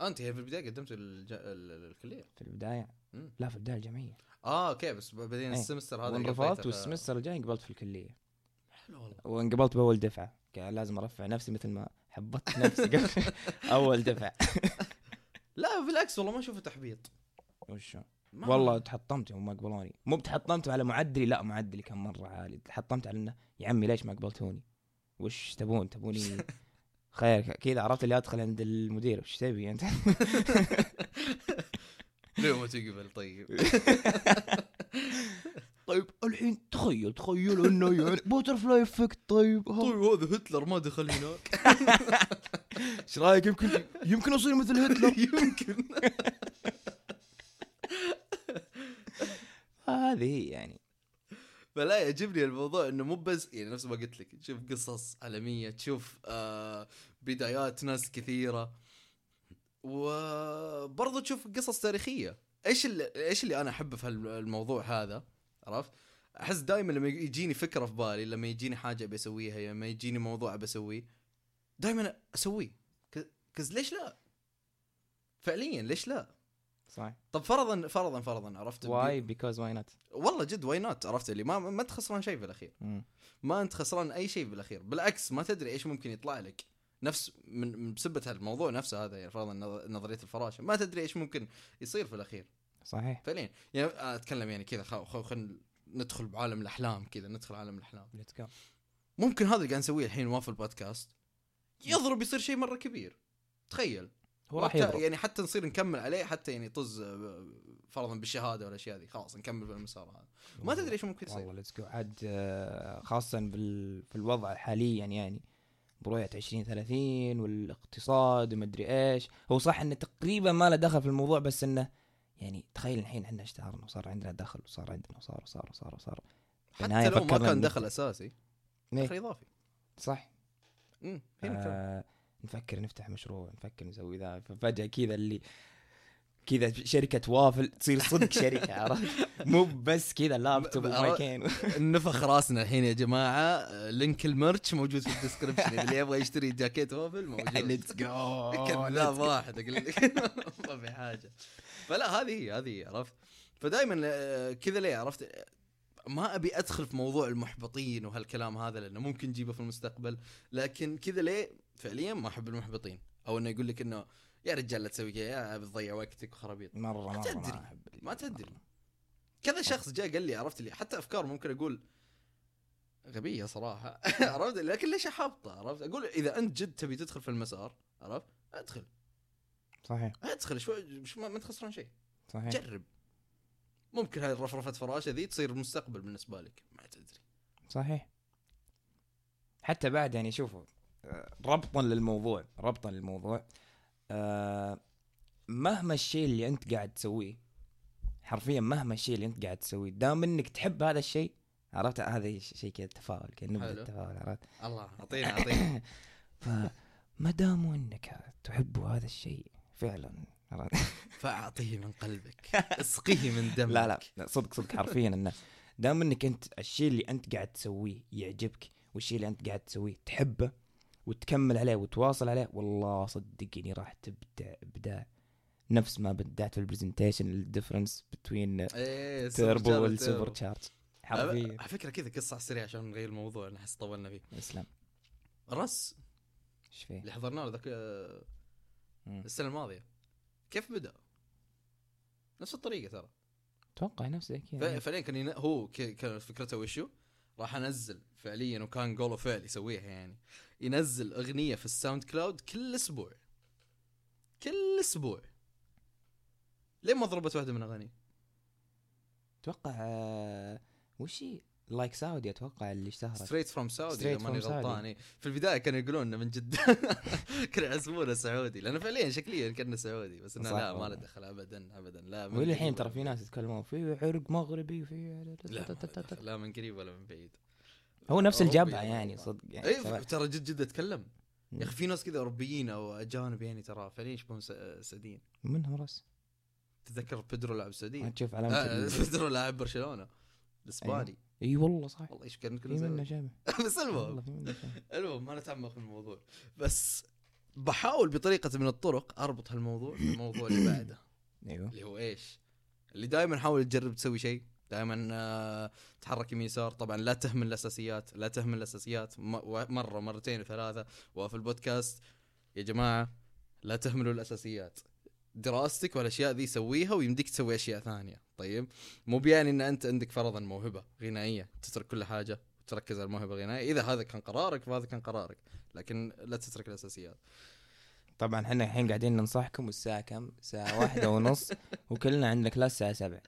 أنت هي في البداية قدمت الج... ال- الكلية. في البداية؟ مم. لا في البداية الجامعية. آه أوكي بس بعدين إيه. ال semester هذا one قضيته رفضت ف- وال semester الجاي انقبلت في الكلية. حلو والله. وانقبلت بأول دفعة. كان لازم أرفع نفسي مثل ما حبطت نفسي قبل. أول دفعة. لا بالعكس والله ما أشوفه تحبيط. وشو؟ والله تحطمت يوم ما قبلوني. مو بتحطمت على معدلي لا معدلي كان مرة عالي. تحطمت على إنه يا عمي ليش ما قبلتوني؟ وش تبون؟ تبوني خير كذا عرفت اللي أدخل عند المدير. وش تبي أنت؟ ليه ما تقبل؟ طيب. طيب الحين تخيل تخيل إنه يعني butterfly effect طيب. طيب هذا هتلر ما دخل هناك. إيش رأيك؟ يمكن يمكن أصير مثل هتلر. يمكن. هذه هي يعني. فلا يعجبني الموضوع إنه مو بس يعني نفس ما قلت لك تشوف قصص عالمية تشوف آه بدايات ناس كثيرة. وبرضه تشوف قصص تاريخية. إيش اللي إيش اللي أنا احبه في الموضوع هذا؟ عرفت؟ أحس دائما لما يجيني فكرة في بالي لما يجيني حاجة أبي أسويها لما يجيني موضوع أبي أسويه دائما أسويه. 'cause ليش لا؟ فعليا ليش لا؟ صح طب فرضا فرضا فرضا عرفت؟ why because why not والله جد why not عرفت اللي ما ما انت خسران شيء في الأخير. ما أنت خسران أي شيء بالاخير بالعكس ما تدري إيش ممكن يطلع لك. نفس من بسبة الموضوع نفسه هذا يعني فرضا نظ- نظرية الفراشة. ما تدري إيش ممكن يصير في الأخير. صحيح. فعليا. يعني أتكلم يعني كذا خل خل خل ندخل بعالم الأحلام كذا ندخل عالم الأحلام. ممكن هذا اللي قاعد نسويه الحين ما في البودكاست يضرب يصير شيء مرة كبير. تخيل. هو راح يضرب يعني حتى نصير نكمل عليه حتى يعني طز آه، فرضا بالشهادة والأشياء ذي. خلاص نكمل بالمسار هذا. ما تدري إيش ممكن يصير. والله let's go عاد آه، خاصة بال... في الوضع حاليا يعني برؤية 2030 والاقتصاد ومدري إيش. هو صح إنه تقريبا ما له دخل في الموضوع بس إنه يعني تخيل الحين إحنا اشتهرنا وصار عندنا دخل وصار عندنا وصار وصار وصار وصار. حتى لو ما كان دخل أساسي إيه، دخل إضافي. صح. امم آه نفكر نفتح مشروع نفكر نسوي ذا. ففجأة كذا اللي كذا شركة وافل تصير صدق شركة عرفت؟ مو بس كذا لابتوب ومايكين نفخ راسنا الحين يا جماعة. آه، link ال merch موجود في ال description. اللي يبغى يشتري جاكيت وافل موجود. let's go كذاب واحد أقول لك. ما في حاجة. فلا هذه هي هذه عرفت؟ فدائما آه، كذا ليه عرفت؟ ما أبي أدخل في موضوع المحبطين وهالكلام هذا لأنه ممكن نجيبه في المستقبل. لكن كذا ليه فعليا ما أحب المحبطين. أو إنه يقول لك إنه يا رجال لا تسوي كذا يا بتضيع وقتك وخرابيط. مرة مرة تدري. ما أحب. ما تدري. كذا شخص جاء قال لي عرفت لي حتى أفكار ممكن أقول غبية صراحة. عرفت لكن ليش أحبطه؟ عرفت؟ أقول إذا أنت جد تبي تدخل في المسار عرفت؟ أدخل. صحيح. أدخل شوي مش ما ما انت خسران شيء. صحيح. جرب. ممكن هاي رفرفة فراشه ذي تصير مستقبل بالنسبة لك ما تدري. صحيح. حتى بعد يعني شوفوا ربطا للموضوع ربطا للموضوع. آه، مهما الشيء اللي أنت قاعد تسويه حرفيا مهما الشيء اللي أنت قاعد تسويه دام إنك تحب هذا الشيء عرفت؟ هذا شيء كذا تفاؤل كذا نبدا حلو. التفاؤل عرفت؟ الله أعطينا أعطينا. فما دام إنك تحب هذا الشيء فعلا عرفت؟ فأعطيه من قلبك اسقيه من دمك لا لا لا، صدق صدق حرفيا إنه دام إنك أنت الشيء اللي أنت قاعد تسويه يعجبك والشيء اللي أنت قاعد تسويه تحبه وتكمل عليه وتواصل عليه والله صدقني راح تبدع ابداع نفس ما بدعت في ال presentation ال difference بين إيه turbo super وال super. charge حرفيا على فكرة كذا قصة على السريع عشان نغير الموضوع نحس طولنا فيه إسلام رس إيش فيه؟ اللي حضرناه ذاك آه،. السنة الماضية كيف بدأ؟ نفس الطريقة ترى أتوقع نفسه ف- كذا فعليا كان. هو ك- كانت فكرته وشو؟ راح أنزل فعليا وكان قوله فعل يسويها يعني ينزل أغنية في الساوند كلاود كل أسبوع. كل أسبوع. ليه ما ضربت واحدة من اغاني؟ أتوقع آه، وش هي؟ لايك ساودي أتوقع اللي اشتهرت. ستريت فروم سعودي إذا Straight ماني from Saudi. غلطان. إيه. في البداية كانوا يقولون إنه من جد. كانوا يحسبونه سعودي. لأنه فعليا شكليا كأنه سعودي. بس إنه صح لا ما والله. له دخل ابدا ابدا. لا من قريب ترى في ناس يتكلمون. في عرق مغربي وفي لا ما له دخل، لا من قريب ولا من بعيد. هو نفس الجبهة والله. يعني صدق يعني اي ترى جد جد أتكلم. يا أخي في ناس كذا أوروبيين أو أجانب يعني ترى فعليا يشبهون سعوديين. منهم راس. تتذكر بيدرو لاعب السعوديه تشوف علامة آه، بيدرو لاعب برشلونة. الإسباني. أي والله صح والله إيش كان سعودي. شبه. بس المهم. المهم ما نتعمق في الموضوع. بس بحاول بطريقة من الطرق أربط هالموضوع بالموضوع اللي بعده. أيوه. اللي هو إيش؟ اللي دائما حاول تجرب تسوي شيء. دائما آه، تحرك يمين يسار. طبعا لا تهمل الأساسيات لا تهمل الأساسيات. مرة مرتين وثلاثه وفي البودكاست يا جماعة لا تهملوا الأساسيات. دراستك والأشياء ذي سويها ويمديك تسوي أشياء ثانية. طيب مو بيعني إن أنت عندك فرضا موهبة غنائية. تترك كل حاجة وتركز على الموهبة الغنائية. إذا هذا كان قرارك فهذا كان قرارك لكن لا تترك الأساسيات. طبعا إحنا الحين قاعدين ننصحكم والساعة كم؟ الساعة واحدة ونص وكلنا عندنا class الساعة 7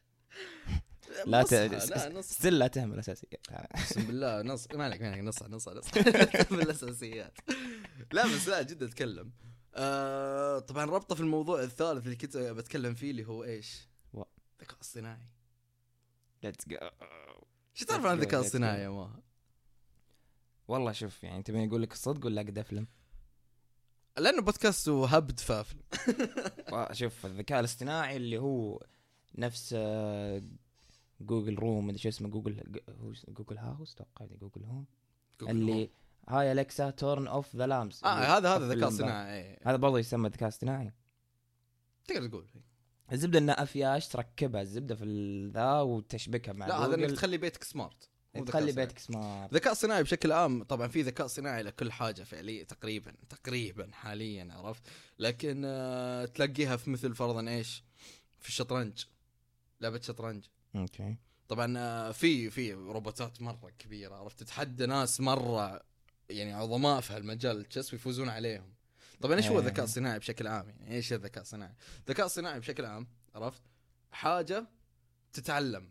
لا ت... لا نص. still لا تهمل اساسيات أقسم بالله نص. ما عليك ما عليك. نص نص نص. بالاساسيات لا بس لا جد أتكلم. آه طبعا ربطه في الموضوع الثالث اللي كنت بتكلم فيه اللي هو إيش؟ الذكاء الصناعي let's go شو تعرف عن الذكاء الصناعي يا ماها؟ والله شوف يعني تبي أقول لك الصدق ولا اقعد أفلم؟ لأنه بودكاست وهبد وافل. و- شوف الذكاء الاصطناعي اللي هو نفس آه، جوجل روم مدري شو اسمه جوجل جوجل هاوس؟ أتوقع جوجل هوم. اللي hey Alexa turn off the lamps آه هذا هذا ذكاء صناعي. إيه. هذا برضه يسمى ذكاء اصطناعي تقدر تقول. الزبدة انه أفياش تركبها الزبدة في ذا وتشبكها مع لا هذا إنك جوجل. تخلي بيتك smart ذكاء تخلي صناعي. بيتك smart الذكاء الصناعي بشكل عام طبعا في ذكاء صناعي لكل حاجة فعليا تقريبا تقريبا حاليا عرفت؟ لكن آه تلاقيها في مثل فرضا إيش؟ في الشطرنج. لعبة شطرنج. أوكي. طبعا آه في في روبوتات مرة كبيرة عرفت؟ تتحدى ناس مرة يعني عظماء في هالمجال ال chess ويفوزون عليهم. طبعا إيش هو إيه. الذكاء الصناعي بشكل عام؟ يعني إيش الذكاء الصناعي؟ الذكاء الصناعي بشكل عام عرفت؟ حاجة تتعلم.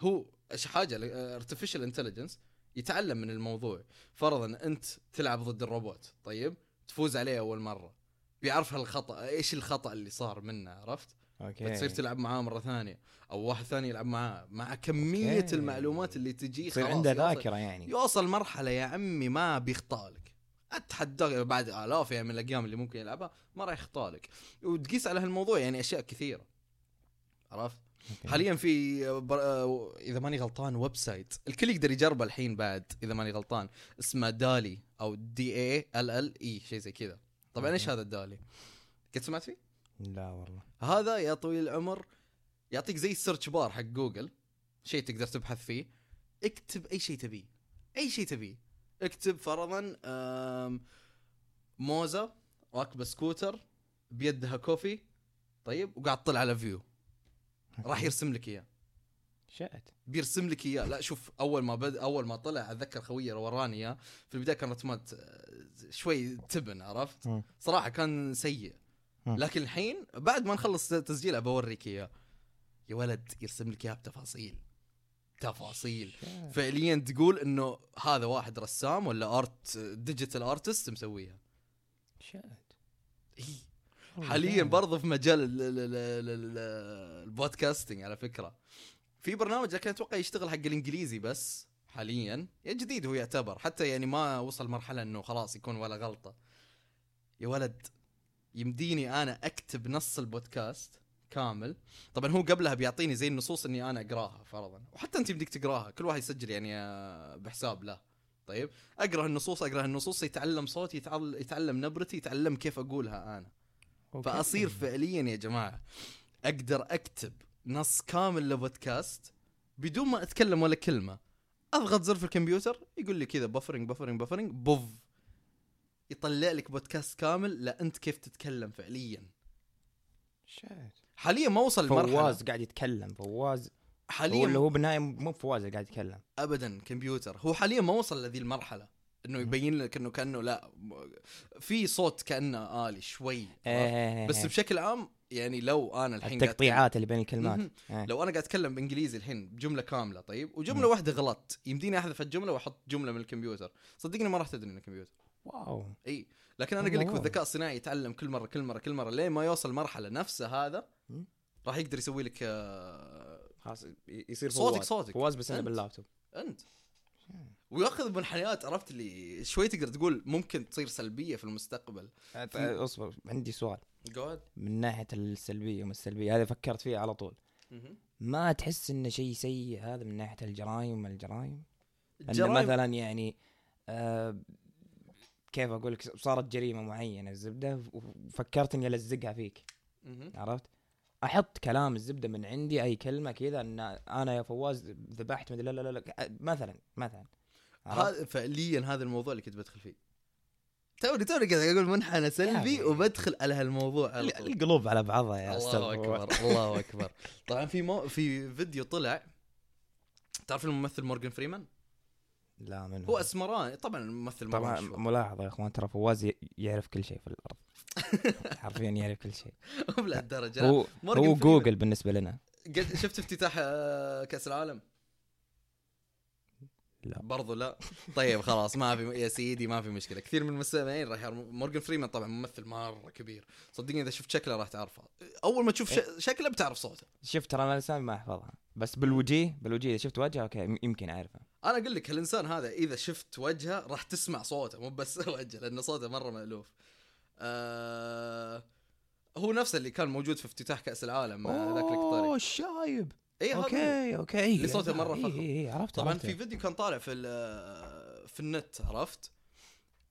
هو إيش حاجة؟ artificial intelligence يتعلم من الموضوع. فرضا أنت تلعب ضد الروبوت طيب؟ تفوز عليه أول مرة. بيعرف هالخطأ إيش الخطأ اللي صار منه عرفت؟ أوكي. فتصير تلعب معاه مرة ثانية أو واحد ثاني يلعب معاه مع كمية أوكي. المعلومات اللي تجي يصير خلاص عنده ذاكرة يعني. يوصل مرحلة يا عمي ما بيخطأ لك. اتحدى بعد آلاف يعني من الأيام اللي ممكن يلعبها ما راح يخطأ لك. وتقيس على هالموضوع يعني أشياء كثيرة. عرفت؟ أوكي. حاليا في بر... آه، إذا ماني غلطان website الكل يقدر يجربه الحين بعد إذا ماني غلطان. اسمه DALL-E أو D A L L E شيء زي كذا. طبعا إيش. هذا ال DALL-E؟ قد سمعت فيه؟ لا والله. هذا يا طويل العمر يعطيك زي ال search bar حق جوجل شيء تقدر تبحث فيه. اكتب أي شيء تبيه. أي شيء تبيه. اكتب فرضا آم، موزة راكبة سكوتر بيدها coffee طيب وقاعد تطلع على view راح يرسم لك إياه. شات بيرسم لك إياه. لا شوف أول ما بد أول ما طلع أتذكر خويي وراني اياه في البداية كانت رسمات آه، شوي تبن عرفت. صراحة كان سيء. لكن الحين بعد ما نخلص تسجيله بوريك إياه. يا ولد يرسم لك اياه بتفاصيل. تفاصيل. فعليا تقول إنه هذا واحد رسام ولا art digital artist مسويها. إيه. والله حاليا. برضه في مجال ال- ال- ال- ال- ال- البودكاستنج على فكرة. في برنامج لكن أتوقع يشتغل حق الإنجليزي بس حاليا. يا جديد هو يعتبر. حتى يعني ما وصل مرحلة إنه خلاص يكون ولا غلطة. يا ولد يمديني أنا أكتب نص البودكاست كامل. طبعا هو قبلها بيعطيني زي النصوص إني أنا أقراها فرضا. وحتى أنت يمديك تقراها كل واحد يسجل يعني آه، بحساب له. طيب أقرأ النصوص أقرأ النصوص يتعلم صوتي يتعل- يتعلم نبرتي يتعلم كيف أقولها أنا. okay. فأصير فعليا يا جماعة أقدر أكتب نص كامل لبودكاست بدون ما أتكلم ولا كلمة. أضغط زر في الكمبيوتر يقول لي كذا بفرنج بفرنج بفرنج بوف. يطلع لك بودكاست كامل لا انت كيف تتكلم فعليا. شات حاليا ما وصل المرحله فواز قاعد يتكلم فواز. هو حاليا اللي هو بالنهايه مو فواز اللي قاعد يتكلم. ابدا كمبيوتر. هو حاليا ما وصل لذي المرحلة. إنه يبين لك إنه كأنه لا في صوت كأنه آلي شوي؟ إيه. بس بشكل عام يعني لو أنا الحين التقطيعات اللي بين الكلمات. إيه. لو أنا قاعد أتكلم بإنجليزي الحين بجملة كاملة طيب؟ وجملة. واحدة غلطت يمديني أحذف الجملة وأحط جملة من الكمبيوتر. صدقني ما راح تدري إنه كمبيوتر. wow. إي لكن أنا أقول لك والله. بالذكاء الصناعي يتعلم كل مرة كل مرة كل مرة لين ما يوصل مرحلة نفسه هذا. راح يقدر يسوي لك آه، خلاص يصير صوتك فواز. صوتك. فواز بس أنت. باللابتوب أنت. وياخذ منحنيات عرفت اللي شوي تقدر تقول ممكن تصير سلبية في المستقبل. أصبر عندي سؤال. جود من ناحية السلبية وما السلبية هذا فكرت فيه على طول. ما تحس انه شيء سيء هذا من ناحية الجرائم الجرائم؟ انه مثلا يعني آه كيف أقول لك صارت جريمة معينة الزبدة وفكرت إني ألزقها فيك عرفت؟ أحط كلام الزبدة من عندي أي كلمة كذا إن أنا يا فواز ذبحت مدري لا لا لا, لا مثلا مثلا؟ هذا فعليا هذا الموضوع اللي كنت بدخل فيه توني توني قاعد أقول منحنى سلبي. وبدخل على هالموضوع. القلوب على بعضها يا أستاذ الله. اكبر الله أكبر طبعا في مو في فيديو طلع تعرف الممثل مورجان فريمان لا من هو أسمراني. طبعا الممثل طبعا. ملاحظة يا أخوان ترى فواز يعرف كل شيء في الأرض. حرفيا يعرف كل شيء. مو لهالدرجة. هو هو. جوجل بالنسبة لنا. قد شفت افتتاح آه، كأس العالم؟ لا. برضو لا. طيب خلاص ما في يا سيدي ما في مشكلة. كثير من المستمعين راح يعرفون مورجان فريمان طبعا ممثل مرة كبير. صدقني إذا شفت شكله راح تعرفه. أول ما تشوف ش... شكله بتعرف صوته. شفت ترى أنا الاسامي ما احفظها بس بالوجيه بالوجيه إذا شفت وجهه okay يم- يمكن أعرفه. أنا أقول لك الإنسان هذا إذا شفت وجهه راح تسمع صوته مو بس وجهه لأن صوته مرة مألوف آه هو نفسه اللي كان موجود في افتتاح كأس العالم آه، ذاك القطري أوه الشايب اي. okay okay اللي صوته مرة اي فخم. اي عرفت طبعا عرفت. في فيديو كان طالع في ال- في النت عرفت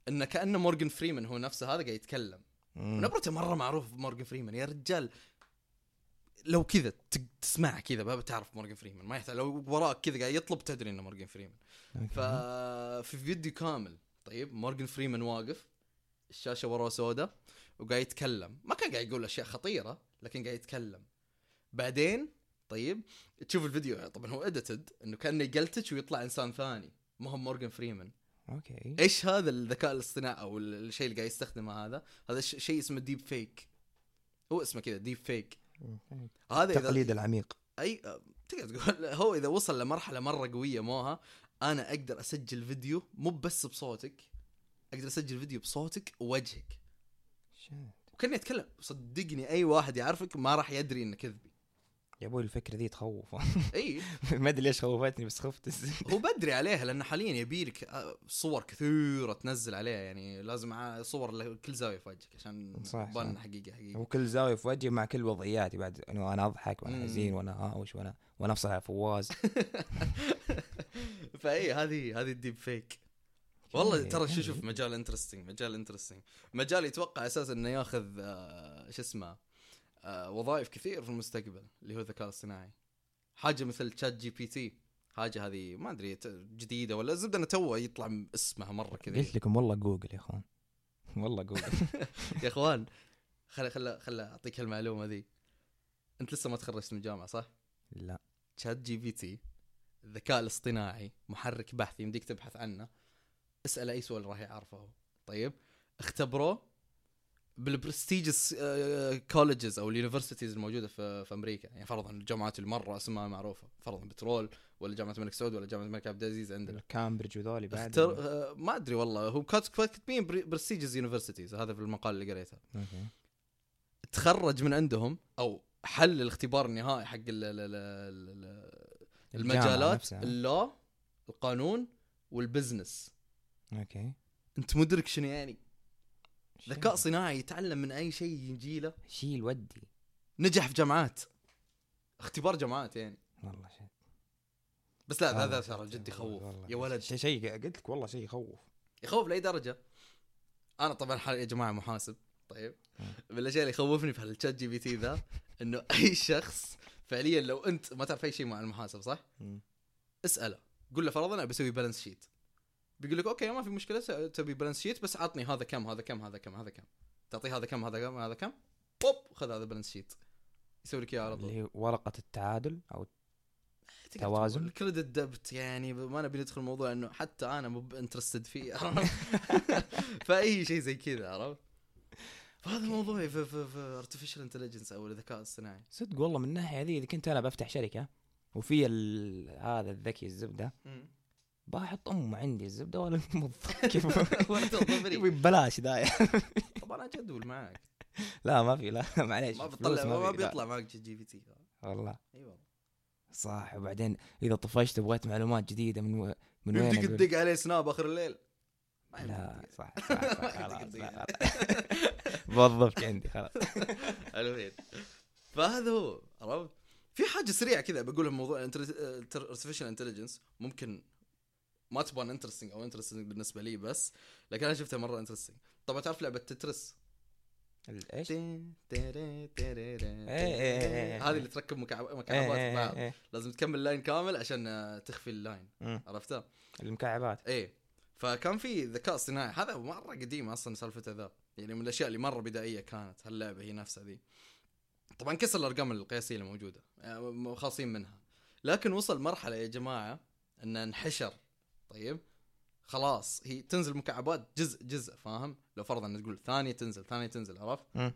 إنه كأنه مورجان فريمان هو نفسه هذا قاعد يتكلم. ونبرته مرة معروف مورجان فريمان يا رجال لو كذا ت- تسمعه كذا ما بتعرف مورجان فريمان ما يحتاج لو وراك كذا قاعد يطلب تدري إنه مورجان فريمان. ففي فيديو كامل طيب مورجان فريمان واقف الشاشة وراه سوداء وقاعد يتكلم. ما كان قاعد يقول أشياء خطيرة لكن قاعد يتكلم. بعدين طيب تشوف الفيديو طبعا هو edited إنه كأنه ي glitch ويطلع إنسان ثاني. ما هو مورجان فريمان. Okay. إيش هذا الذكاء الاصطناعي أو ال- الشيء اللي قاعد يستخدمه هذا؟ هذا شيء اسمه deepfake هو اسمه كذا deepfake هذا التقليد العميق. أي تقدر تقول هو إذا وصل لمرحلة مرة قوية موها أنا أقدر أسجل فيديو مو بس بصوتك أقدر أسجل فيديو بصوتك ووجهك. وكأني أتكلم صدقني أي واحد يعرفك ما راح يدري إنه كذبي. يا أبوي الفكرة دي تخوف إي ما أدري ليش خوفتني بس خفت. هو بدري عليها لأن حاليا يبي لك آه، صور كثيرة تنزل عليها يعني لازم صور لكل زاوية في وجهك عشان صح، تبان. حقيقة حقيقة وكل زاوية في وجهي مع كل وضعياتي بعد انه أنا أضحك وأنا. حزين وأنا هاوش وأنا وأنا افصل على فواز فإي هذه هذه ال deepfake والله إيه، ترى شو إيه. شوف مجال interesting مجال interesting مجال يتوقع أساسا إنه ياخذ آه شو اسمه وظائف كثير في المستقبل اللي هو الذكاء الاصطناعي. حاجة مثل ChatGPT حاجة هذه ما أدري جديدة ولا الزبده انه توه يطلع اسمها مرة كذا قلت لكم والله جوجل يا إخوان. والله جوجل. يا إخوان خل خل خل أعطيك المعلومه ذي. أنت لسه ما تخرجت من الجامعة صح؟ لا. ChatGPT الذكاء الاصطناعي محرك بحثي يمديك تبحث عنه. اسأل أي سؤال راح يعرفه. طيب اختبروه بال prestigious colleges أو ال universities الموجودة في في أمريكا. يعني فرضا الجامعات اللي مره اسمها معروفة. فرضا بترول ولا جامعة الملك سعود ولا جامعة الملك عبد العزيز عندنا. كامبريدج وذولي بعد. اختر... آه، ما أدري والله. هو كات- كاتبين prestigious universities هذا في المقال اللي قريته. تخرج من عندهم أو حل الاختبار النهائي حق ال- ال- ال- المجالات. ال law القانون وال business okay. أنت مدرك شنو يعني؟ ذكاء صناعي يتعلم من أي شيء يجي له شيل ودي نجح في جامعات. اختبار جامعات يعني. والله شيء. بس لا هذا ترى جد يخوف. يا ولد. شيء شيء قلت لك والله شيء يخوف. يخوف لأي درجة. أنا طبعا حال يا جماعة محاسب. طيب. مم. من الأشياء اللي يخوفني في هال ChatGPT ذا إنه أي شخص فعليا لو أنت ما تعرف أي شيء مع المحاسب صح؟ اسأله. قول له فرضا أبي أسوي balance sheet بيقول لك okay ما في مشكلة تبي balance sheet بس عطني هذا كم هذا كم هذا كم هذا كم. تعطيه هذا كم هذا كم هذا كم بوب خذ هذا balance sheet يسوي لك إياه على طول. اللي هي ورقة التعادل أو توازن. ال credit debit يعني ما نبي ندخل الموضوع إنه حتى أنا مو interested فيه فأي شيء زي كذا عرفت؟ فهذا موضوعي في في في artificial intelligence أو الذكاء الاصطناعي صدق والله من الناحية هذه إذا كنت أنا بفتح شركة وفي هذا الذكي الزبدة بحط ام عندي الزبدة ولا كيف؟ ببلاش داير طبعا أنا جدول معك. لا ما في لا. معليش ما بتطلع ما. بيطلع معك GPT. والله. أي والله. صح. وبعدين إذا طفشت وبغيت معلومات جديدة من و... من وين يمديك؟ تدق عليه سناب آخر الليل. لا. صح. بوظفك عندي خلاص. حلوين فهذا هو عرفت؟ في حاجة سريعة كذا بقولها بموضوع artificial intelligence ممكن ما تبان interesting أو interesting بالنسبة لي بس لكن أنا شفتها مرة interesting طبعا تعرف لعبة Tetris؟ إيش؟ إيه، إيه، إيه. هذه اللي تركب مكعب- مكعبات بعض. لازم تكمل line كامل عشان آه، تخفي ال line. عرفتها؟ المكعبات. إيه. فكان في ذكاء صناعي هذا مرة قديم أصلا سالفته ذا يعني من الأشياء اللي مرة بدائية كانت هاللعبة هي نفسها ذي. طبعا كسر الأرقام القياسية اللي موجودة. يعني خالصين منها. لكن وصل مرحلة يا جماعة انه انحشر. طيب؟ خلاص هي تنزل مكعبات جزء جزء فاهم؟ لو فرضا تقول ثانية تنزل ثانية تنزل عرفت.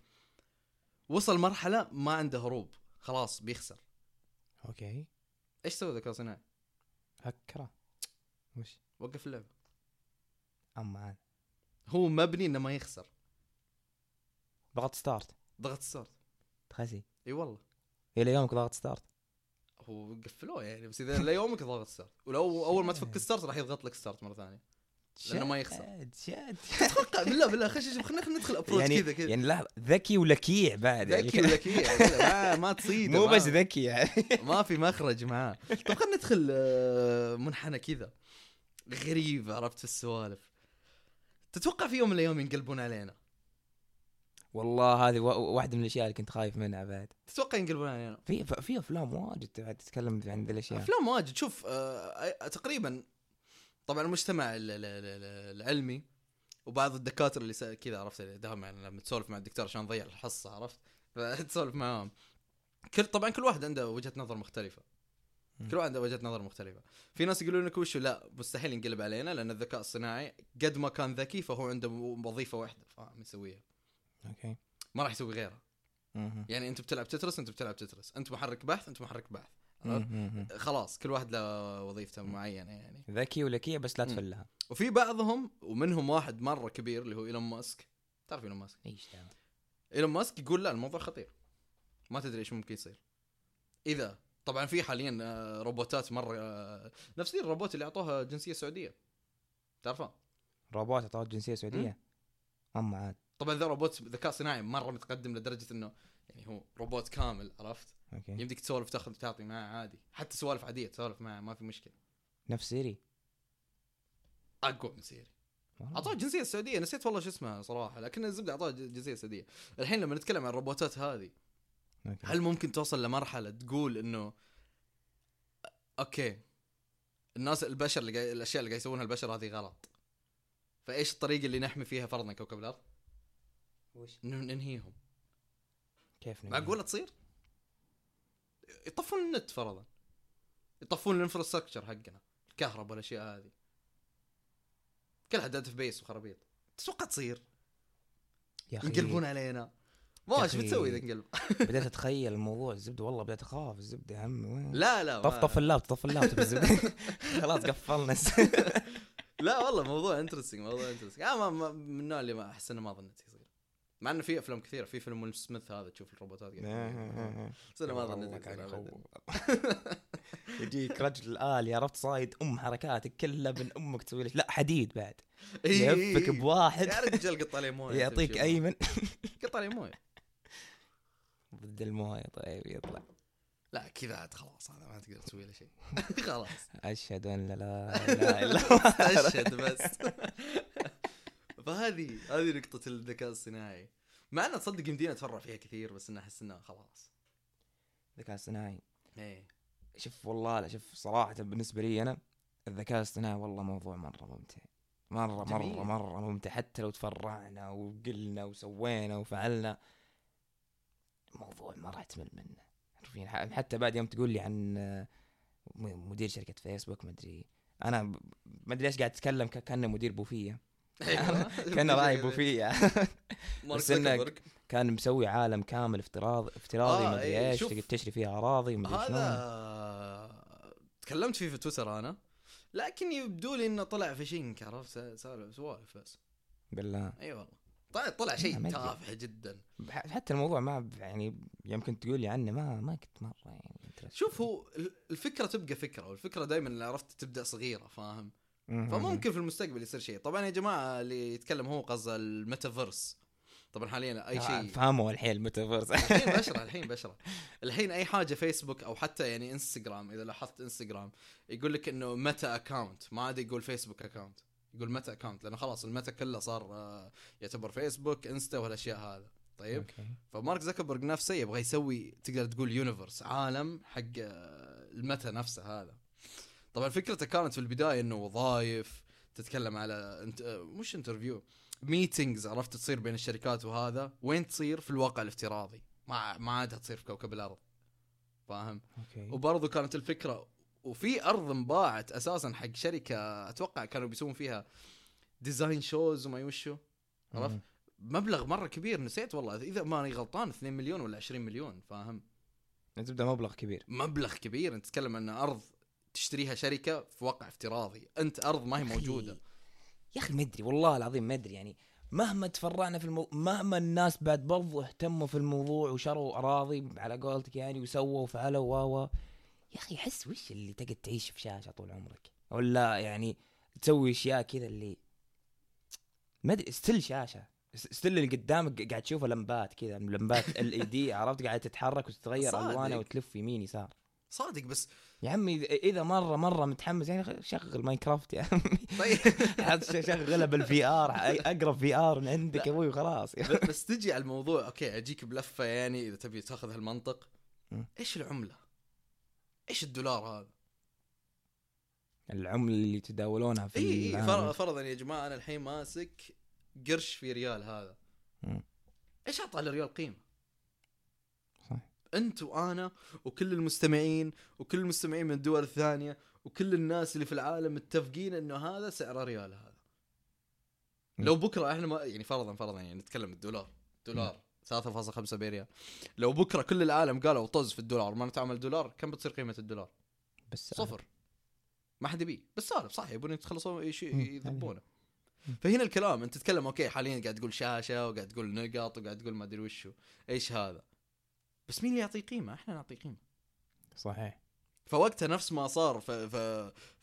وصل مرحلة ما عنده هروب خلاص بيخسر. أوكي. إيش سوى ذكاء صناعي؟ هكره وش؟ وقف اللعبة. أما. هو مبني إنه ما يخسر. ضغط ستارت ضغط ستارت تخسي إي والله. إلى يومك ضغط ستارت هو قفلوه يعني. بس إذا ليومك ضغط ستارت ولو أول ما تفك ستارت راح يضغط لك ستارت مرة ثانية. لأنه ما يخسر. شاد-. أتوقع بالله بالله خش شوف خلينا خلينا ندخل ابروتش يعني كذا كذا. يعني لا ذكي ولكيع بعد. ذكي يعني كذا ما, ما تصيد مو بس ذكي يعني. ما في مخرج معاه. طب خلينا ندخل آه، منحنى كذا. غريب عرفت في السوالف. تتوقع في يوم من الأيام ينقلبون علينا؟ والله هذه وا- واحدة من الأشياء اللي كنت خايف منها بعد. تتوقع ينقلبون علينا في في أفلام واجد تتكلم عن ذي الأشياء. أفلام واجد. شوف آه تقريبا طبعا المجتمع ال- ال- ال- العلمي وبعض الدكاترة اللي كذا عرفت دائما لما تسولف مع الدكتور عشان نضيع الحصة عرفت؟ فتسولف معاهم. كل طبعا كل واحد عنده وجهة نظر مختلفة. كل واحد عنده وجهة نظر مختلفة. في ناس يقولون لك وشو؟ لا مستحيل ينقلب علينا لأن الذكاء الصناعي قد ما كان ذكي فهو عنده وظيفة واحدة فاهم؟ يسويها. أوكي. ما راح يسوي غيرها مهم. يعني أنت بتلعب تترس أنت بتلعب تترس. أنت محرك بحث أنت محرك بحث. خلاص كل واحد له وظيفته معينة يعني. ذكي وذكيه بس لا. تفلها. وفي بعضهم ومنهم واحد مرة كبير اللي هو إيلون ماسك. تعرف إيلون ماسك؟ إيش دعوة؟ إيلون ماسك يقول لا الموضوع خطير. ما تدري إيش ممكن يصير. إذا طبعا في حاليا آه، روبوتات مرة آه، نفس الروبوت اللي أعطوها جنسية سعودية. تعرفه روبوت اعطوه جنسية سعودية؟ اما عاد طبعا ذا روبوت ذكاء صناعي مرة متقدم لدرجة إنه يعني هو روبوت كامل عرفت؟ أوكي. يمديك تسولف تاخذ تعطي معه عادي. حتى سوالف عادية تسولف معه ما في مشكلة. نفس سيري؟ أقوى من سيري. اعطوه الجنسية السعودية نسيت والله شو اسمها صراحة لكن الزبدة اعطوه الجنسيه السعوديه الحين لما نتكلم عن الروبوتات هذه أوكي. هل ممكن توصل لمرحلة تقول إنه أوكي الناس البشر اللي قاعد الأشياء اللي قاعد يسوونها البشر هذه غلط؟ فإيش الطريقة اللي نحمي فيها فرضا كوكب الأرض؟ وش؟ ننهيهم. كيف نبني؟ معقولة تصير؟ يطفون النت فرضا. يطفون ال infrastructure حقنا. الكهرباء والأشياء هذه. كلها database وخرابيط. تتوقع تصير؟ يا أخي. ينقلبون علينا. ما إيش. بتسوي إذا انقلب؟ بديت أتخيل الموضوع الزبدة والله بديت أخاف الزبدة يا عمي وين لا لا طف طف ال lap طف ال lap الزبدة. خلاص قفلنا. لا والله موضوع interesting موضوع interesting آه ما ما من النوع اللي ما أحس إنه ما ظنيت يصير. مع إنه في أفلام كثيرة في فيلم ويل سميث هذا تشوف الروبوتات بس أنا ما والله ظنيت كان يصير أبداً. يخوف. يجيك رجل آلي عرفت؟ صايد أم حركاتك كلها ابن أمك تسوي لك. لا حديد بعد. يهفك بواحد. يا رجال قط عليه موية يعطيك. أيمن. قط عليه موية. ضد الموية طيب يطلع لا كذا عاد خلاص هذا ما تقدر تسوي له شيء. خلاص. أشهد أن لا إله إلا الله. أشهد بس. فهذه هذه نقطة الذكاء الصناعي. مع انه تصدق يمدينا نتفرع فيها كثير بس انه أحس انه خلاص. الذكاء الصناعي إيه. شوف والله لا شوف صراحة بالنسبة لي أنا الذكاء الاصطناعي والله موضوع مرة ممتع. مرة جميل. مرة مرة ممتع. حتى لو تفرعنا وقلنا وسوينا وفعلنا موضوع ما راح تمل منه عارفين حتى بعد يوم تقول لي عن مدير شركة فيسبوك مدري أنا ب- ما أدري ليش قاعد أتكلم ك- كأنه مدير بوفية. راعي بوفية مارك بس زكربرج. كان مسوي عالم كامل افتراض افتراضي آه، ما إيه، ادري إيش شوف. تقدر تشتري فيه أراضي شلون هذا تكلمت فيه في تويتر أنا لكن يبدو لي إنه طلع فيشينج عرفت سالف سوالف بس بالله إي والله طلع طلع ما شيء. تافه جدا حتى الموضوع ما يعني يمكن تقول لي عنه ما ما كنت مرة يعني. شوف هو ال- الفكرة تبقى فكرة والفكرة دائما اللي عرفت تبدأ صغيرة فاهم. فممكن في المستقبل يصير شيء. طبعا يا جماعة اللي يتكلم هو قصد الميتافيرس. طبعا حاليا أي آه، شيء. فهموا الحين الميتافيرس. الحين بشرح الحين بشرح الحين أي حاجة فيسبوك أو حتى يعني إنستغرام إذا لاحظت إنستغرام يقول لك إنه Meta account. ما عاد يقول فيسبوك account يقول Meta account لأنه خلاص ال Meta كله صار آه، يعتبر فيسبوك إنستا والأشياء هذا. طيب؟ أوكي. فمارك زكربرج نفسه يبغى يسوي تقدر تقول universe عالم حق آه، ال Meta نفسه هذا. طبعا فكرته كانت في البداية إنه وظائف تتكلم على انت مش interview meetings عرفت تصير بين الشركات وهذا وين تصير في الواقع الافتراضي؟ ما ما عادها تصير في كوكب الأرض. فاهم؟ أوكي. وبرضو كانت الفكرة وفي أرض انباعت أساسا حق شركة أتوقع كانوا بيسوون فيها design shoes وما يوشو عرفت. مبلغ مرة كبير نسيت والله. إذا ماني غلطان 2 مليون ولا 20 مليون فاهم؟ تبدأ مبلغ كبير. مبلغ كبير. انت تتكلم عن أرض تشتريها شركة في واقع افتراضي. أنت أرض ما هي موجودة. يا أخي ما أدري والله العظيم ما أدري يعني. مهما تفرعنا في الموضوع مهما الناس بعد برضو اهتموا في الموضوع وشروا أراضي على قولتك يعني وسووا وفعلوا و يا أخي حس وش اللي تقعد تعيش في شاشة طول عمرك؟ ولا يعني تسوي أشياء كذا اللي ما أدري still شاشة. still اللي قدامك قاعد تشوفه لمبات كذا لمبات LED عرفت؟ قاعد تتحرك وتتغير. الوانها وتلف يمين يسار. صادق بس يا عمي اذا مره مرة متحمس يعني شغل ماينكرافت يا عمي طيب شغلها بالفي ار أقرب في ار من عندك. يا أبوي وخلاص بس تجي على الموضوع أوكي أجيك بلفة يعني إذا تبي تأخذ هالمنطق. إيش العملة؟ إيش الدولار هذا؟ العملة اللي يتداولونها في إي إي فرضا يا جماعة أنا الحين ماسك قرش في ريال هذا. إيش أعطى للريال قيمة؟ انت وأنا وكل المستمعين وكل المستمعين من الدول الثانية وكل الناس اللي في العالم متفقين انه هذا سعر ريال هذا. مم. لو بكرة إحنا ما يعني فرضا فرضا يعني نتكلم الدولار. دولار. 3.5 بريال. لو بكرة كل العالم قالوا طز في الدولار ما نتعامل دولار كم بتصير قيمة الدولار؟ بس صفر. ما حد يبيه. بس سالف صح يبون يتخلصون. يذبونه. مم. فهنا الكلام انت تتكلم أوكي حاليا قاعد تقول شاشة وقاعد تقول نقط وقاعد تقول ما أدري وشو. إيش هذا؟ بس مين اللي يعطيه قيمة؟ إحنا نعطيه قيمة. صحيح. فوقتها نفس ما صار ف... ف...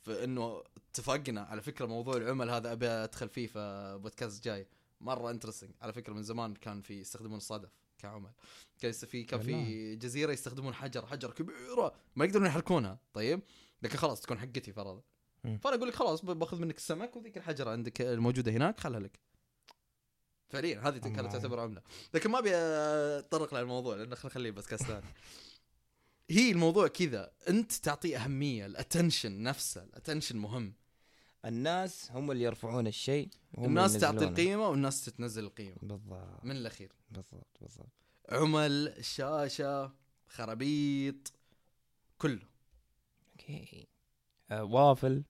فانه اتفقنا على فكرة موضوع العمل هذا أبي أدخل فيه في بودكاست جاي. مرة انترستنج على فكرة من زمان كان في يستخدمون الصدف كعمل. كان في كان في. جزيرة يستخدمون حجر حجر كبيرة. ما يقدرون يحركونها. طيب؟ لكن خلاص تكون حقتي فرضا. فأنا أقول لك خلاص بأخذ منك السمك وذيك الحجرة عندك الموجودة هناك خلها لك. فعليا هذه كانت. تعتبر عملة. لكن ما أبي اتطرق للموضوع لأنه خل خليه بودكاست ثاني هي الموضوع كذا أنت تعطيه أهمية ال attention نفسه ال attention مهم. الناس هم اللي يرفعون الشيء الناس تعطي. القيمة والناس تتنزل القيمة. بالضبط. من الأخير. بالضبط بالضبط. عمل شاشة خرابيط كله. أوكي. آه وافل.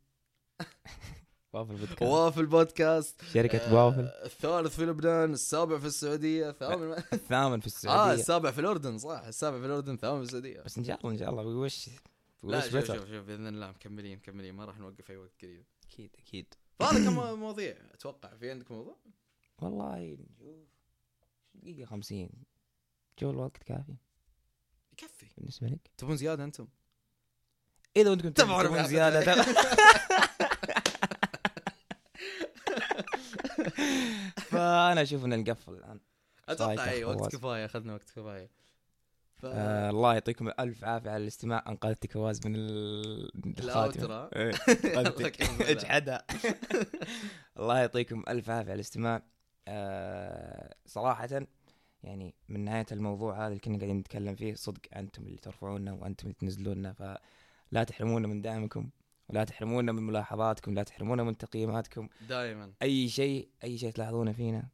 وافل بودكاست. وافل بودكاست. شركة آه، وافل الثالث في لبنان السابع في السعودية الثامن الثامن في آه السعودية السابع في الأردن صح. السابع في الأردن الثامن في السعودية. بس إن شاء الله إن شاء الله. وش لا شوف شوف شوف بإذن الله مكملين مكملين. ما راح نوقف أي وقت قريب. أكيد أكيد. فهذا كم مواضيع؟ أتوقع في عندك موضوع؟ والله نشوف دقيقة 50 جو الوقت كافي. يكفي. بالنسبة لك؟ تبون؟ إذا أنتم تبعوا تبغون المحفل. زيادة ترى. فانا أشوف ان نقفل الآن. أتوقع اي وقت فواز. كفاية أخذنا وقت كفاية. ف... آه الله يعطيكم الف عافية على الاستماع. أنقذتك فواز من ال- الخاتمة. الأوترا. إيه،. اجحدها الله يعطيكم ألف عافية على الاستماع. آه صراحة يعني من نهاية الموضوع هذا اللي كنا قاعدين نتكلم فيه صدق أنتم اللي ترفعونا وأنتم اللي تنزلونا فلا تحرمونا من دعمكم. ولا تحرمونا من ملاحظاتكم لا تحرمونا من تقييماتكم. دائما أي شيء أي شيء تلاحظونه فينا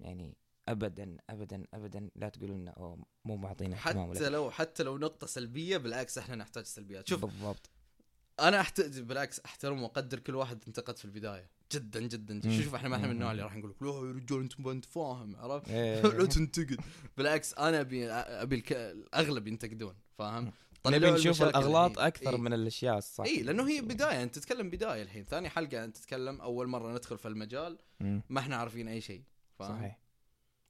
يعني ابدا ابدا ابدا لا تقولوا لنا اوه مو معطينا حتى لو حتى لو نقطة سلبية بالعكس إحنا نحتاج سلبيات. شوف بالضبط. أنا أحت... بالعكس أحترم وأقدر كل واحد انتقد في البداية. جدا جدا, جداً. شوف إحنا ما إحنا من النوع. اللي راح نقول لك لا يا رجال أنت ما أنت فاهم عرفت؟ إيه. لا تنتقد. بالعكس أنا أبي أبي. الاغلب ينتقدون فاهم؟ نبي نشوف الأغلاط الحين. أكثر إيه. من الأشياء الصح. اي لأنه هي بداية أنت تتكلم بداية الحين. ثاني حلقة انت تتكلم أول مرة ندخل في المجال مم. ما إحنا عارفين أي شيء صحيح.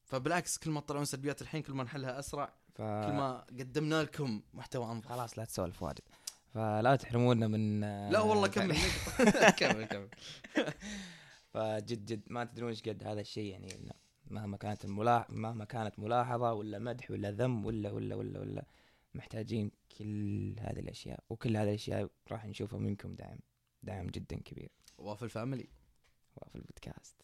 فبالعكس كل ما تطلعون سلبيات الحين كل ما نحلها أسرع ف... كل ما قدمنا لكم محتوى أنظف. خلاص لا تسولف واجد. فلا تحرمونا من لا والله كمل. كمل كمل. فجد جد ما تدرون إيش قد هذا الشيء يعني مهما كانت الملاح مهما كانت ملاحظة ولا مدح ولا ذم ولا ولا ولا ولا محتاجين كل هذه الأشياء وكل هذه الأشياء راح نشوفها منكم دعم دعم جدا كبير. وافل family. في البودكاست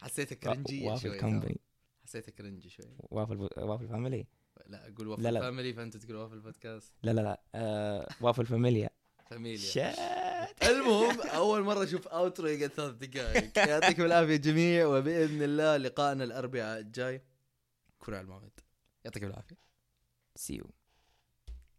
حسيتك cringy وافل company حسيتك cringy شوي. وافل وافل family. لا أقول وافل لا، لا. family فأنت تقول وافل بودكاست. لا لا لا. آه وافل فاميليا. فاميليا. شات المهم أول مرة أشوف outro يقعد ثلاث دقائق. يعطيكم العافية جميع وبإذن الله لقائنا الأربعاء الجاي. كونوا على الموعد. يعطيكم العافية. See you.